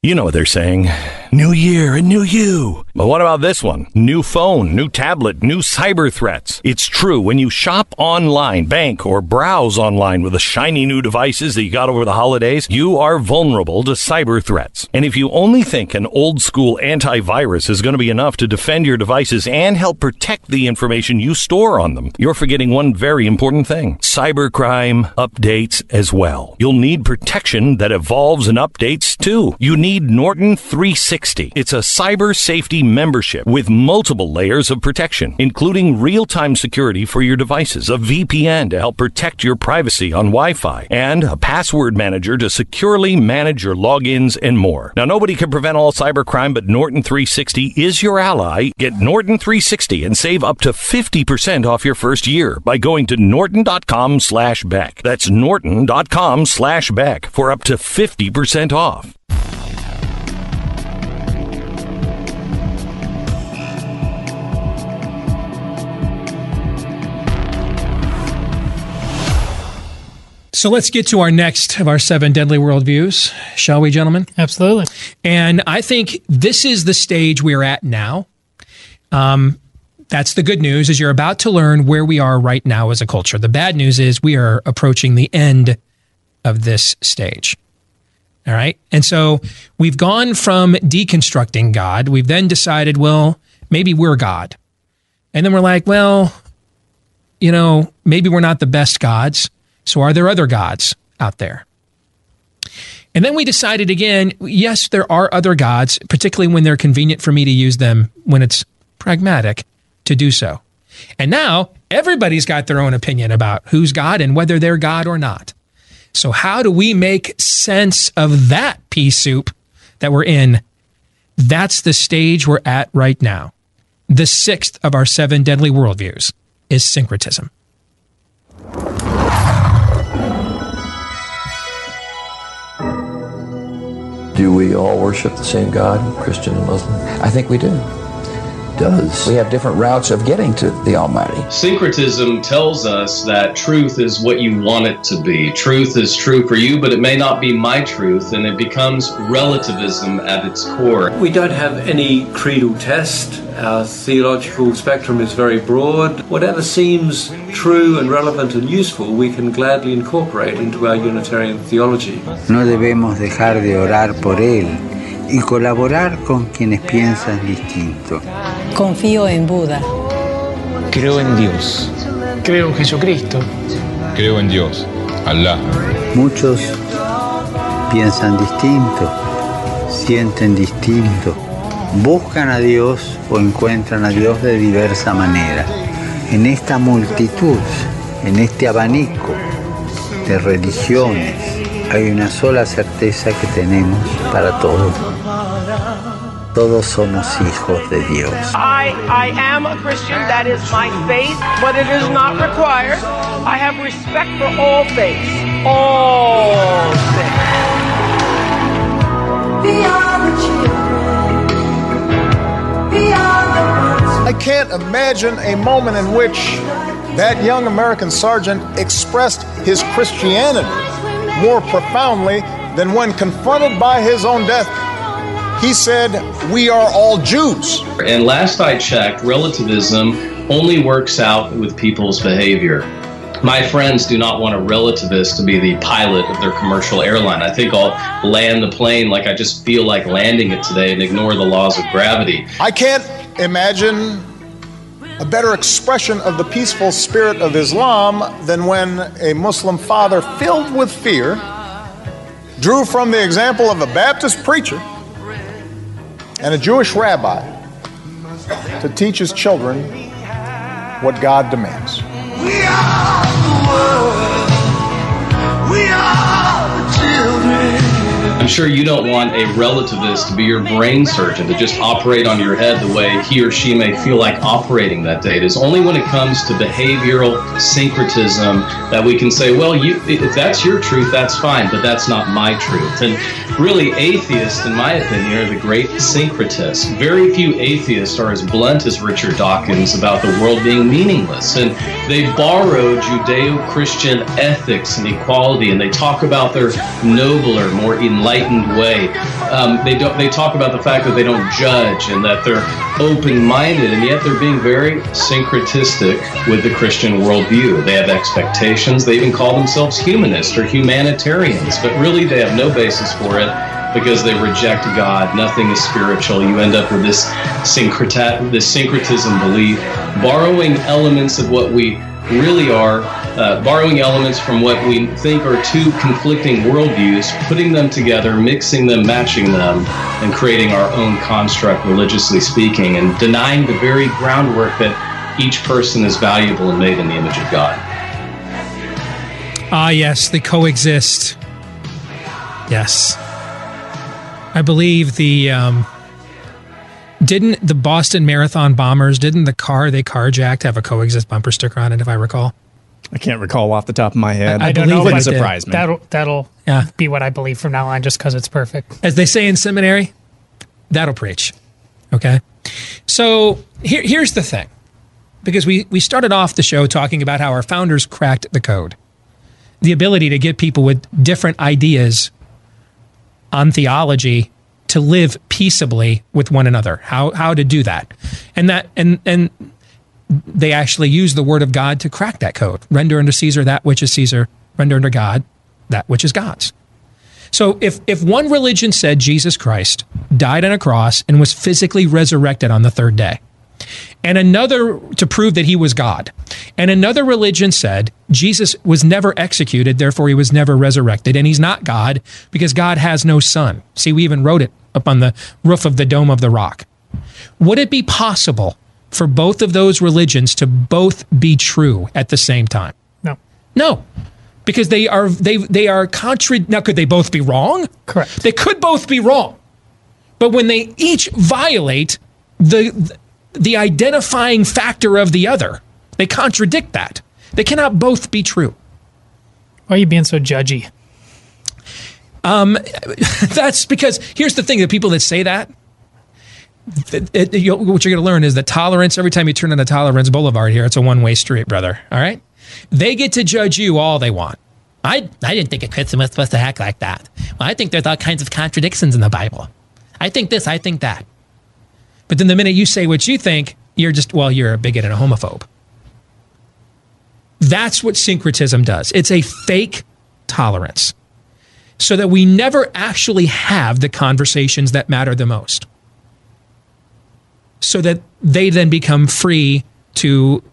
You know what they're saying. New year and new you. But what about this one? New phone, new tablet, new cyber threats. It's true. When you shop online, bank, or browse online with the shiny new devices that you got over the holidays, you are vulnerable to cyber threats. And if you only think an old school antivirus is going to be enough to defend your devices and help protect the information you store on them, you're forgetting one very important thing. Cybercrime updates as well. You'll need protection that evolves and updates too. You need Norton 360 it's a cyber safety membership with multiple layers of protection, including real time security for your devices, a VPN to help protect your privacy on Wi Fi, and a password manager to securely manage your logins and more. Now, nobody can prevent all cybercrime, but Norton 360 is your ally. Get Norton 360 and save up to 50% off your first year by going to norton.com slash Beck. That's norton.com slash Beck for up to 50% off. So let's get to our next of our seven deadly worldviews, shall we, gentlemen? Absolutely. And I think this is the stage we're at now. Um, that's the good news is you're about to learn where we are right now as a culture. The bad news is we are approaching the end of this stage. All right. And so we've gone from deconstructing God. We've then decided, well, maybe we're God. And then we're like, well, you know, maybe we're not the best gods. So are there other gods out there? And then we decided again, yes, there are other gods, particularly when they're convenient for me to use them when it's pragmatic to do so. And now everybody's got their own opinion about who's God and whether they're God or not. So, how do we make sense of that pea soup that we're in? That's the stage we're at right now. The sixth of our seven deadly worldviews is syncretism. Do we all worship the same God, Christian and Muslim? I think we do. Does. We have different routes of getting to the Almighty. Syncretism tells us that truth is what you want it to be. Truth is true for you, but it may not be my truth, and it becomes relativism at its core. We don't have any creedal test. Our theological spectrum is very broad. Whatever seems true and relevant and useful, we can gladly incorporate into our Unitarian theology. No debemos dejar de orar por Él y colaborar con quienes piensan distinto. Confío en Buda. Creo en Dios. Creo en Jesucristo. Creo en Dios, Allah. Muchos piensan distinto, sienten distinto, buscan a Dios o encuentran a Dios de diversa manera. En esta multitud, en este abanico de religiones, hay una sola certeza que tenemos para todos. Todos somos hijos de Dios. I, I am a Christian, that is my faith, but it is not required. I have respect for all faiths. All faiths. I can't imagine a moment in which that young American sergeant expressed his Christianity more profoundly than when confronted by his own death. He said, We are all Jews. And last I checked, relativism only works out with people's behavior. My friends do not want a relativist to be the pilot of their commercial airline. I think I'll land the plane like I just feel like landing it today and ignore the laws of gravity. I can't imagine a better expression of the peaceful spirit of Islam than when a Muslim father filled with fear drew from the example of a Baptist preacher and a Jewish rabbi to teach his children what God demands. We are the world. We are. I'm sure you don't want a relativist to be your brain surgeon to just operate on your head the way he or she may feel like operating that day. It is only when it comes to behavioral syncretism that we can say, well, you, if that's your truth, that's fine, but that's not my truth. And really, atheists, in my opinion, are the great syncretists. Very few atheists are as blunt as Richard Dawkins about the world being meaningless. And they borrow Judeo Christian ethics and equality, and they talk about their nobler, more enlightened way. Um, they don't. They talk about the fact that they don't judge and that they're open-minded, and yet they're being very syncretistic with the Christian worldview. They have expectations. They even call themselves humanists or humanitarians, but really they have no basis for it because they reject God. Nothing is spiritual. You end up with this syncreta- this syncretism belief, borrowing elements of what we really are, uh, borrowing elements from what we think are two conflicting worldviews, putting them together, mixing them, matching them, and creating our own construct, religiously speaking, and denying the very groundwork that each person is valuable and made in the image of God. Ah, yes, they coexist. Yes. I believe the um, didn't the Boston Marathon bombers didn't the car they carjacked have a coexist bumper sticker on it if I recall. I can't recall off the top of my head. I- I It don't know, Wouldn't but surprise me. That'll that'll Yeah. be what I believe from now on, just because it's perfect. As they say in seminary, that'll preach. Okay. So here, here's the thing. Because we, we started off the show talking about how our founders cracked the code. The ability to get people with different ideas on theology to live peaceably with one another. How how to do that. And that and and they actually use the word of God to crack that code. Render unto Caesar that which is Caesar, render unto God that which is God's. So if if one religion said Jesus Christ died on a cross and was physically resurrected on the third day, and another to prove that he was God, and another religion said Jesus was never executed, therefore he was never resurrected, and he's not God because God has no son. See, we even wrote it up on the roof of the dome of the rock. Would it be possible for both of those religions to both be true at the same time? No. No. Because they are they they are contra now could they both be wrong? Correct. They could both be wrong. But when they each violate the the identifying factor of the other, they contradict that. They cannot both be true. Why are you being so judgy? Um, that's because here's the thing: the people that say that, it- it- you- what you're going to learn is that tolerance. Every time you turn on a tolerance boulevard here, it's a one way street, brother. All right, they get to judge you all they want. I I didn't think a Christian was supposed to act like that. Well, I think there's all kinds of contradictions in the Bible. I think this. I think that. But then the minute you say what you think, you're just well, you're a bigot and a homophobe. That's what syncretism does. It's a fake tolerance so that we never actually have the conversations that matter the most. So that they then become free to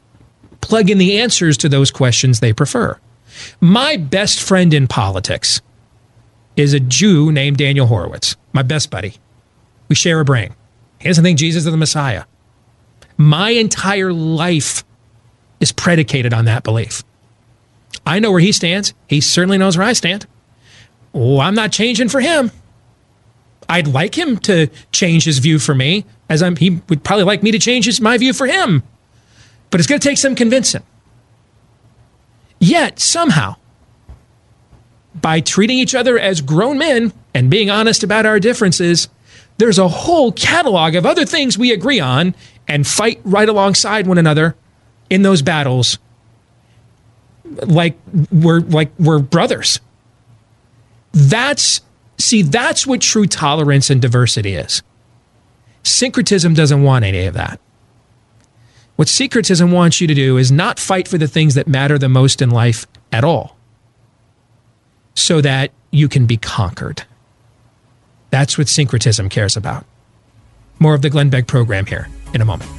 plug in the answers to those questions they prefer. My best friend in politics is a Jew named Daniel Horowitz, my best buddy. We share a brain. He doesn't think Jesus is the Messiah. My entire life is predicated on that belief. I know where he stands. He certainly knows where I stand. Oh, I'm not changing for him. I'd like him to change his view for me, as I'm, he would probably like me to change his, my view for him. But it's going to take some convincing. Yet, somehow, by treating each other as grown men and being honest about our differences, there's a whole catalog of other things we agree on and fight right alongside one another in those battles like we're like we're brothers. That's see that's what true tolerance and diversity is. Syncretism doesn't want any of that. What syncretism wants you to do is not fight for the things that matter the most in life at all. So that you can be conquered. That's what syncretism cares about. More of the Glenn Beck program here in a moment.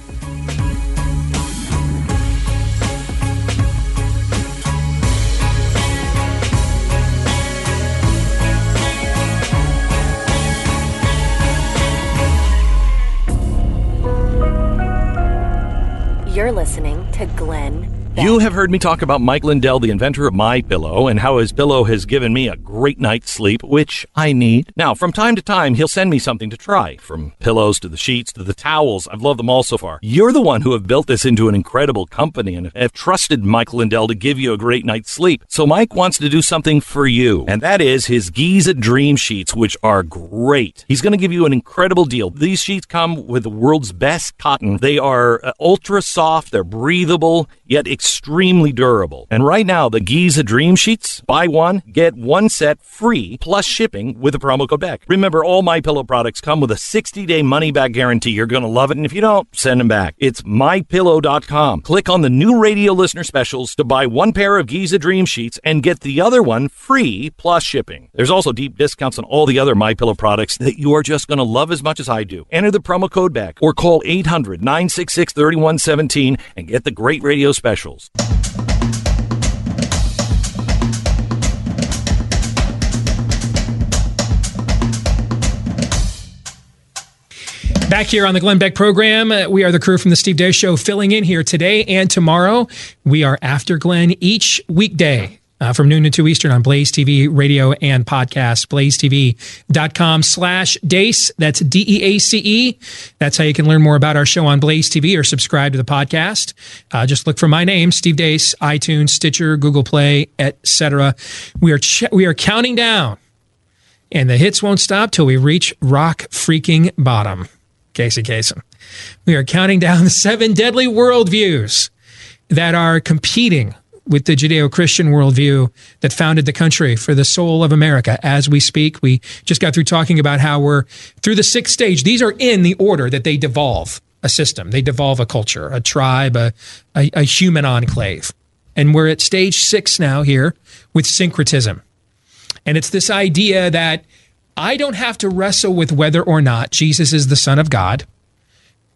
Listening to Glenn You have heard me talk about Mike Lindell, the inventor of My Pillow, and how his pillow has given me a great night's sleep, which I need. Now, from time to time, he'll send me something to try, from pillows to the sheets to the towels. I've loved them all so far. You're the one who have built this into an incredible company and have trusted Mike Lindell to give you a great night's sleep. So Mike wants to do something for you, and that is his Giza Dream Sheets, which are great. He's going to give you an incredible deal. These sheets come with the world's best cotton. They are uh, ultra soft, they're breathable, yet extremely durable. And right now, the Giza Dream Sheets, buy one, get one set free plus shipping with the promo code BECK. Remember, all my pillow products come with a 60-day money-back guarantee. You're going to love it, and if you don't, send them back. It's mypillow.com. Click on the new radio listener specials to buy one pair of Giza Dream Sheets and get the other one free plus shipping. There's also deep discounts on all the other My Pillow products that you are just going to love as much as I do. Enter the promo code BECK or call 800-966-3117 and get the great radio Back here on the Glenn Beck program, uh, we are the crew from the Steve Deace Show filling in here today and tomorrow. We are after Glenn each weekday uh, from noon to 2 Eastern on Blaze TV, radio, and podcast. BlazeTV.com slash DEACE. That's D E A C E. That's how you can learn more about our show on Blaze TV or subscribe to the podcast. Uh, just look for my name, Steve Deace, iTunes, Stitcher, Google Play, etc. We are ch- we are counting down, and the hits won't stop till we reach rock freaking bottom. Casey Kasem. We are counting down the seven deadly worldviews that are competing with the Judeo Christian worldview that founded the country for the soul of America. As we speak, we just got through talking about how we're through the sixth stage. These are in the order that they devolve a system, they devolve a culture, a tribe, a, a, a human enclave. And we're at stage six now here with syncretism. And it's this idea that I don't have to wrestle with whether or not Jesus is the Son of God.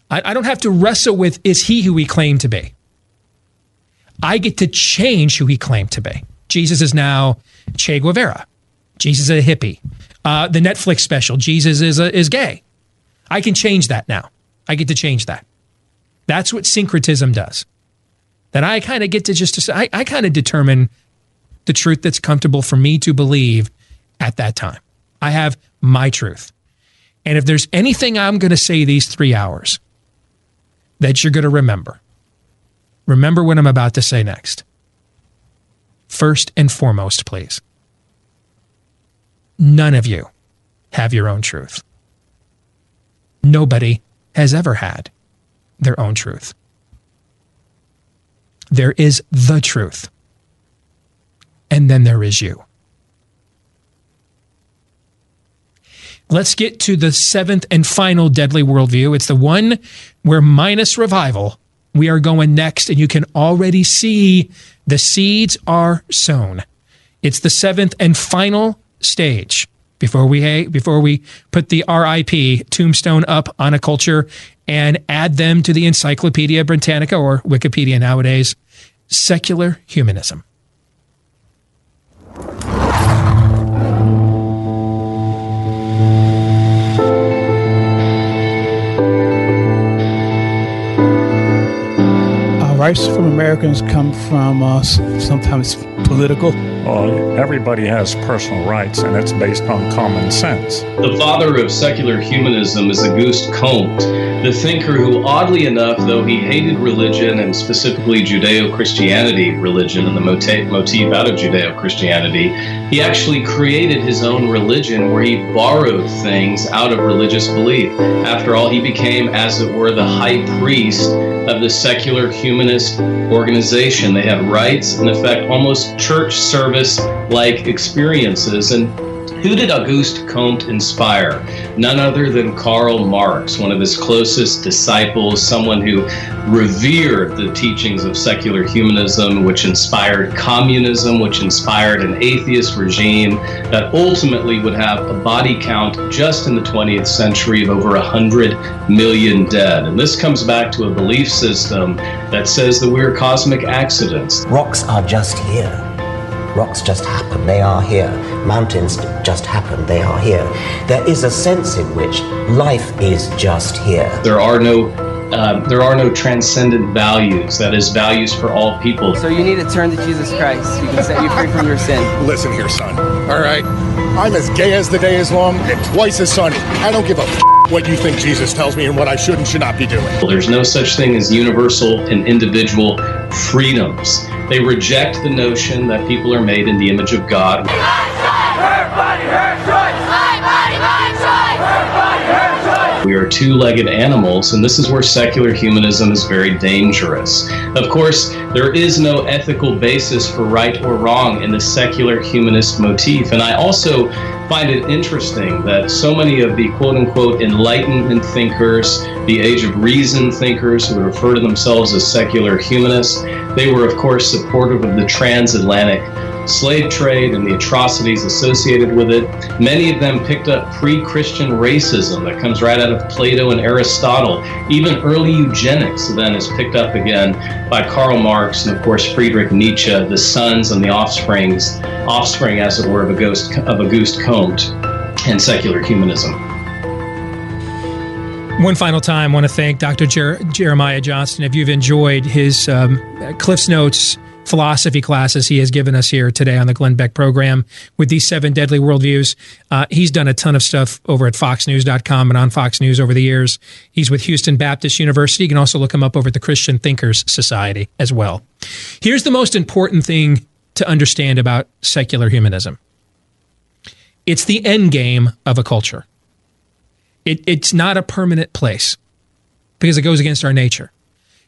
I, I don't have to wrestle with is he who he claimed to be. I get to change who he claimed to be. Jesus is now Che Guevara. Jesus is a hippie. Uh, the Netflix special, Jesus is a, is gay. I can change that now. I get to change that. That's what syncretism does. That I kind of get to just, I, I kind of determine the truth that's comfortable for me to believe at that time. I have my truth. And if there's anything I'm going to say these three hours that you're going to remember, remember what I'm about to say next. First and foremost, please. None of you have your own truth. Nobody has ever had their own truth. There is the truth. And then there is you. Let's get to the seventh and final deadly worldview. It's the one where, minus revival, we are going next, and you can already see the seeds are sown. It's the seventh and final stage before we before we put the RIP tombstone up on a culture and add them to the Encyclopedia Britannica or Wikipedia nowadays. Secular humanism. Rights from Americans come from uh, sometimes political. Well, everybody has personal rights, and it's based on common sense. The father of secular humanism is Auguste Comte, the thinker who, oddly enough, though he hated religion and specifically Judeo Christianity religion and the motif, motif out of Judeo Christianity, he actually created his own religion where he borrowed things out of religious belief. After all, he became, as it were, the high priest of the secular humanist organization. They had rights, in effect, almost church service like experiences. And who did Auguste Comte inspire? None other than Karl Marx, one of his closest disciples, someone who revered the teachings of secular humanism, which inspired communism, which inspired an atheist regime that ultimately would have a body count just in the 20th century of over 100 million dead. And this comes back to a belief system that says that we're cosmic accidents. Rocks are just here. Rocks just happen, they are here. Mountains just happen, they are here. There is a sense in which life is just here. There are no uh, there are no transcendent values. That is, values for all people. So you need to turn to Jesus Christ. He can set you free from your sin. Listen here, son. All right, I'm as gay as the day is long and twice as sunny. I don't give a f- what you think Jesus tells me and what I should and should not be doing. Well, there's no such thing as universal and individual freedoms. They reject the notion that people are made in the image of God. We are two legged animals, and this is where secular humanism is very dangerous. Of course, there is no ethical basis for right or wrong in the secular humanist motif. And I also find it interesting that so many of the quote unquote enlightenment thinkers, the age of reason thinkers who refer to themselves as secular humanists, they were, of course, supportive of the transatlantic slave trade and the atrocities associated with it. Many of them picked up pre Christian racism that comes right out of Plato and Aristotle. Even early eugenics then is picked up again by Karl Marx and, of course, Friedrich Nietzsche, the sons and the offsprings, offspring, as it were, of Auguste, of Auguste Comte and secular humanism. One final time, I want to thank Dr. Jer- Jeremiah Johnston. If you've enjoyed his um, Cliff's Notes philosophy classes he has given us here today on the Glenn Beck program with these seven deadly worldviews. Uh, he's done a ton of stuff over at foxnews.com and on Fox News over the years. He's with Houston Baptist University. You can also look him up over at the Christian Thinkers Society as well. Here's the most important thing to understand about secular humanism it's the end game of a culture. It, it's not a permanent place because it goes against our nature.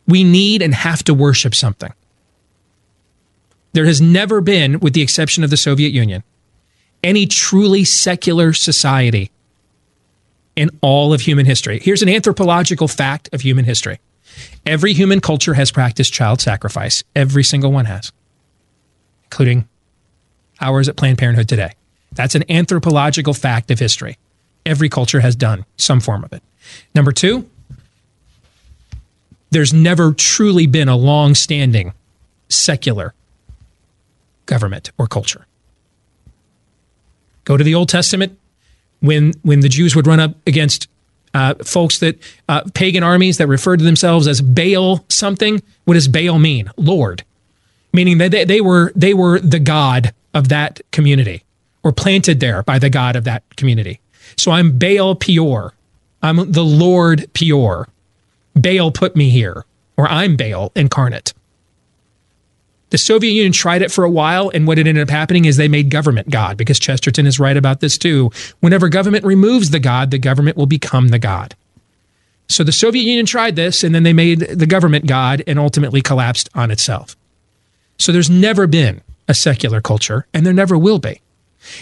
We need and have to worship something. There has never been, with the exception of the Soviet Union, any truly secular society in all of human history. Here's an anthropological fact of human history every human culture has practiced child sacrifice, every single one has, including ours at Planned Parenthood today. That's an anthropological fact of history. Every culture has done some form of it. Number two, there's never truly been a long standing secular government or culture. Go to the Old Testament when when the Jews would run up against uh, folks that uh, pagan armies that referred to themselves as Baal something. What does Baal mean? Lord, meaning that they, they were they were the god of that community or planted there by the god of that community. So I'm Baal Peor. I'm the Lord Peor. Baal put me here, or I'm Baal incarnate. The Soviet Union tried it for a while, and what it ended up happening is they made government God, because Chesterton is right about this too. Whenever government removes the God, the government will become the God. So the Soviet Union tried this, and then they made the government God and ultimately collapsed on itself. So there's never been a secular culture, and there never will be.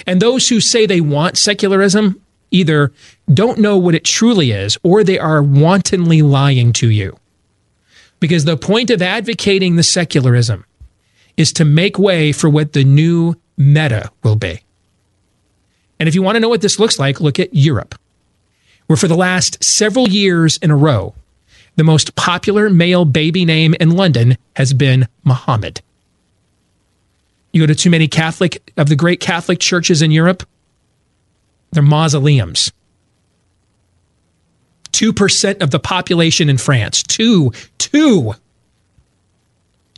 And those who say they want secularism either don't know what it truly is or they are wantonly lying to you. Because the point of advocating the secularism is to make way for what the new meta will be. And if you want to know what this looks like, look at Europe, where for the last several years in a row, the most popular male baby name in London has been Muhammad. You go to too many Catholic of the great Catholic churches in Europe, they're mausoleums. 2% of the population in France, two, two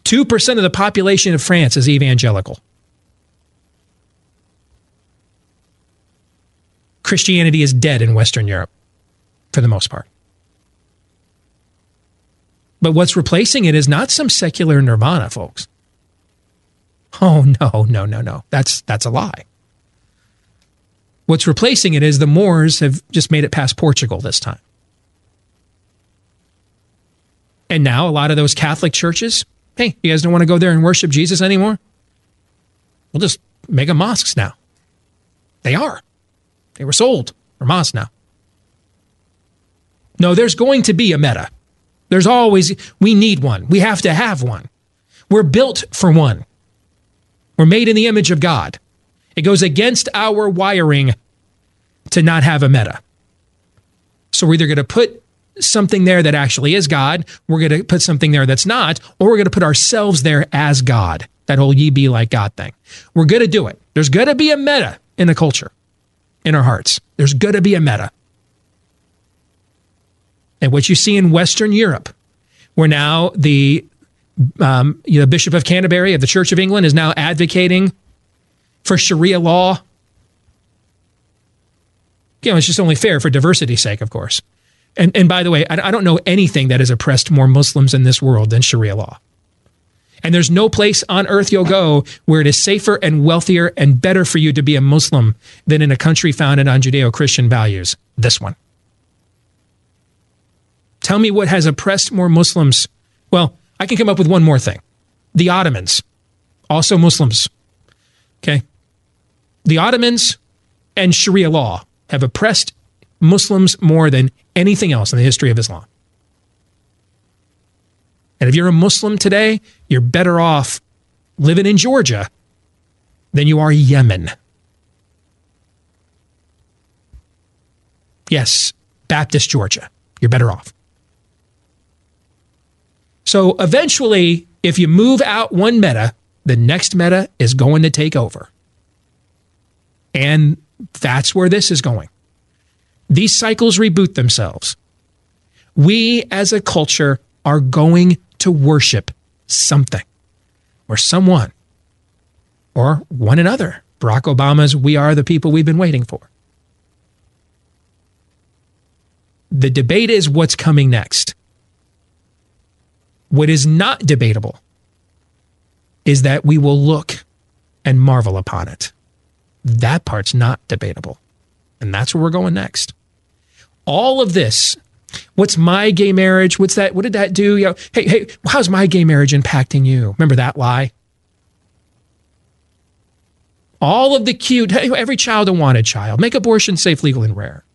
2% of the population of France is evangelical. Christianity is dead in Western Europe for the most part. But what's replacing it is not some secular nirvana, folks. Oh no, no, no, no. That's that's a lie. What's replacing it is the Moors have just made it past Portugal this time. And now a lot of those Catholic churches, hey, you guys don't want to go there and worship Jesus anymore? We'll just make them mosques now. They are. They were sold for mosques now. No, there's going to be a meta. There's always, we need one. We have to have one. We're built for one. We're made in the image of God. It goes against our wiring to not have a meta. So we're either going to put something there that actually is God, we're going to put something there that's not, or we're going to put ourselves there as God. That whole ye be like God thing. We're going to do it. There's going to be a meta in the culture, in our hearts. There's going to be a meta. And what you see in Western Europe, where now the um, Bishop of Canterbury of the Church of England is now advocating for Sharia law. You know, it's just only fair for diversity's sake, of course. And, and by the way, I, I don't know anything that has oppressed more Muslims in this world than Sharia law. And there's no place on earth you'll go where it is safer and wealthier and better for you to be a Muslim than in a country founded on Judeo Christian values. This one. Tell me what has oppressed more Muslims. Well, I can come up with one more thing. The Ottomans, also Muslims. Okay. The Ottomans and Sharia law have oppressed Muslims more than anything else in the history of Islam. And if you're a Muslim today, you're better off living in Georgia than you are Yemen. Yes, Baptist Georgia. You're better off. So eventually, if you move out one meta, the next meta is going to take over. And that's where this is going. These cycles reboot themselves. We as a culture are going to worship something or someone or one another. Barack Obama's We Are the People We've Been Waiting for. The debate is what's coming next. What is not debatable is that we will look and marvel upon it. That part's not debatable. And that's where we're going next. All of this, what's my gay marriage? What's that? What did that do? You know, hey, hey, how's my gay marriage impacting you? Remember that lie? All of the cute, every child a wanted child. Make abortion safe, legal, and rare.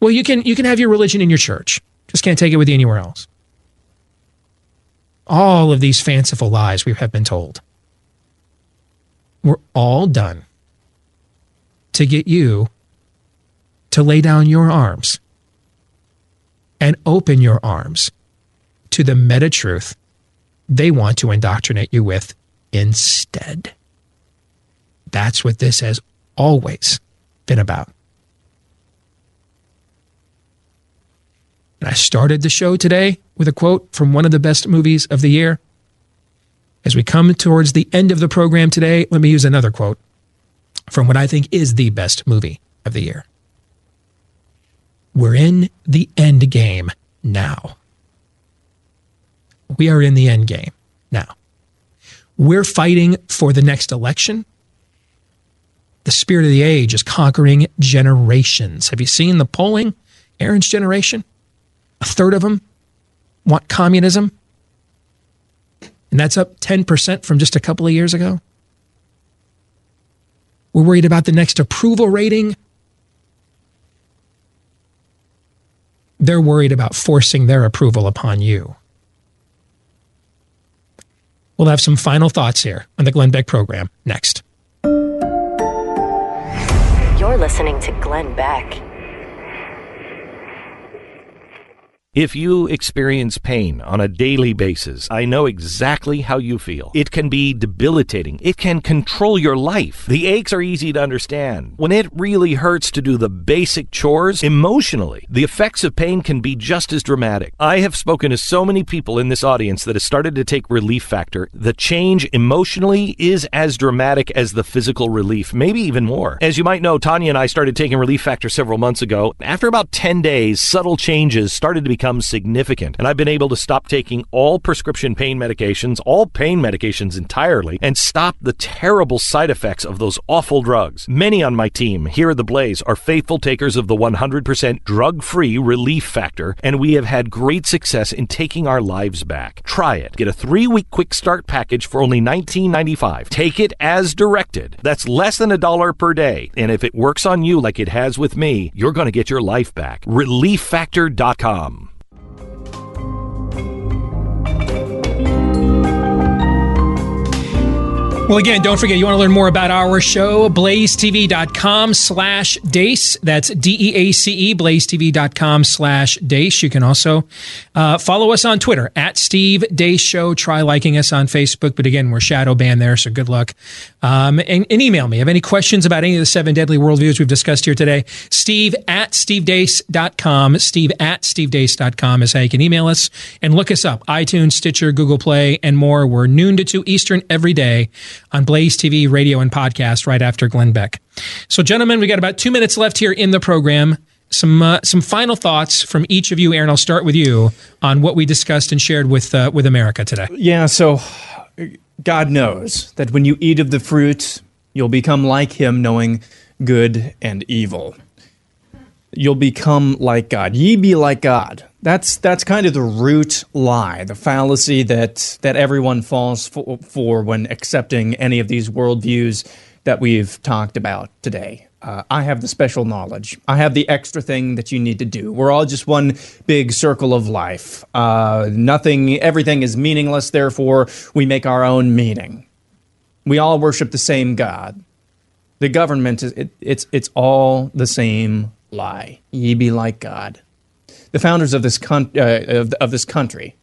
Well, you can you can have your religion in your church. Just can't take it with you anywhere else. All of these fanciful lies we have been told. We're all done to get you to lay down your arms and open your arms to the meta truth they want to indoctrinate you with instead. That's what this has always been about. And I started the show today with a quote from one of the best movies of the year. As we come towards the end of the program today, let me use another quote from what I think is the best movie of the year. We're in the end game now. We are in the end game now. We're fighting for the next election. The spirit of the age is conquering generations. Have you seen the polling? Aaron's generation? A third of them want communism. And that's up 10% from just a couple of years ago. We're worried about the next approval rating. They're worried about forcing their approval upon you. We'll have some final thoughts here on the Glenn Beck program next. You're listening to Glenn Beck. If you experience pain on a daily basis, I know exactly how you feel. It can be debilitating. It can control your life. The aches are easy to understand. When it really hurts to do the basic chores emotionally, the effects of pain can be just as dramatic. I have spoken to so many people in this audience that have started to take Relief Factor. The change emotionally is as dramatic as the physical relief, maybe even more. As you might know, Tanya and I started taking Relief Factor several months ago. After about 10 days, subtle changes started to become significant, and I've been able to stop taking all prescription pain medications, all pain medications entirely, and stop the terrible side effects of those awful drugs. Many on my team here at The Blaze are faithful takers of the 100% drug free Relief Factor, and we have had great success in taking our lives back. Try it. Get a three week quick start package for only $19.95. Take it as directed. That's less than a dollar per day. And if it works on you like it has with me, you're going to get your life back. ReliefFactor.com. Well, again, don't forget, you want to learn more about our show, blazetv.com slash deace. That's D-E-A-C-E, blazetv.com slash deace. You can also uh, follow us on Twitter, at Steve Deace Show. Try liking us on Facebook, but again, we're shadow banned there, so good luck. Um, and, and, email me. Have any questions about any of the seven deadly worldviews we've discussed here today? Steve at stevedeace.com. Steve at stevedeace.com is how you can email us and look us up. iTunes, Stitcher, Google Play, and more. We're noon to 2 Eastern every day on Blaze TV, radio, and podcast right after Glenn Beck. So, gentlemen, we got about two minutes left here in the program. Some uh, some final thoughts from each of you, Aaron. I'll start with you on what we discussed and shared with uh, with America today. Yeah. So, God knows that when you eat of the fruit, you'll become like Him, knowing good and evil. You'll become like God. Ye be like God. That's that's kind of the root lie, the fallacy that that everyone falls for, for when accepting any of these worldviews that we've talked about today. Uh, I have the special knowledge. I have the extra thing that you need to do. We're all just one big circle of life. Uh, nothing, everything is meaningless. Therefore, we make our own meaning. We all worship the same God. The government is it, it's it's all the same lie. Ye be like God the founders of this con- uh, of, of this country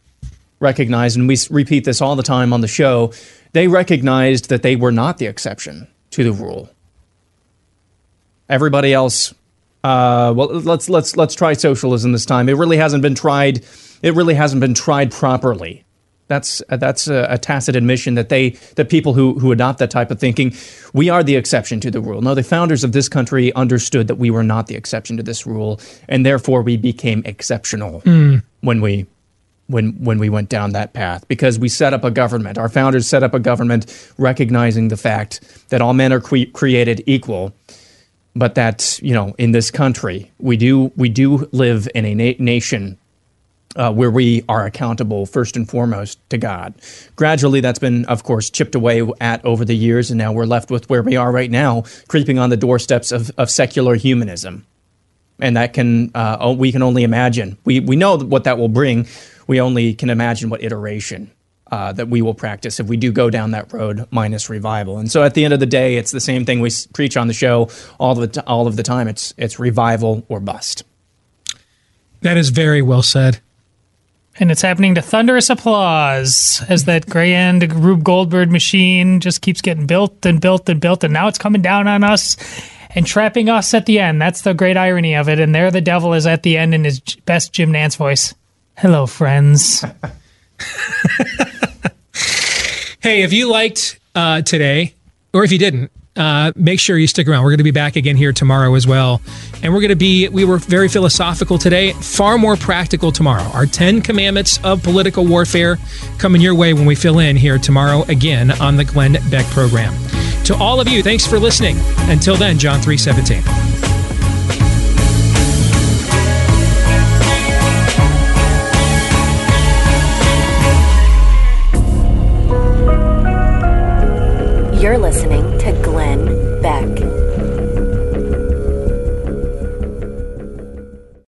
recognized, and we repeat this all the time on the show, they recognized that they were not the exception to the rule. Everybody else, uh, well, let's let's let's try socialism this time. It really hasn't been tried. It really hasn't been tried properly. That's uh, that's a, a, tacit admission that they that people who who adopt that type of thinking, we are the exception to the rule. No, the founders of this country understood that we were not the exception to this rule, and therefore we became exceptional mm. when we when when we went down that path because we set up a government. Our founders set up a government recognizing the fact that all men are cre- created equal, but that you know in this country we do we do live in a na- nation uh, where we are accountable first and foremost to God. Gradually, that's been, of course, chipped away at over the years, and now we're left with where we are right now, creeping on the doorsteps of, of secular humanism. And that can, uh, we can only imagine. We, we know what that will bring. We only can imagine what iteration uh, that we will practice if we do go down that road minus revival. And so at the end of the day, it's the same thing we preach on the show all the, all of the time. It's, it's revival or bust. That is very well said. And it's happening to thunderous applause as that grand Rube Goldberg machine just keeps getting built and built and built. And now it's coming down on us and trapping us at the end. That's the great irony of it. And there the devil is at the end in his best Jim Nantz voice. Hello, friends. hey, if you liked uh, today, or if you didn't, uh, make sure you stick around. We're going to be back again here tomorrow as well. And we're going to be, we were very philosophical today, far more practical tomorrow. Our 10 commandments of political warfare coming your way when we fill in here tomorrow again on the Glenn Beck program. To all of you, thanks for listening. Until then, John 3 17.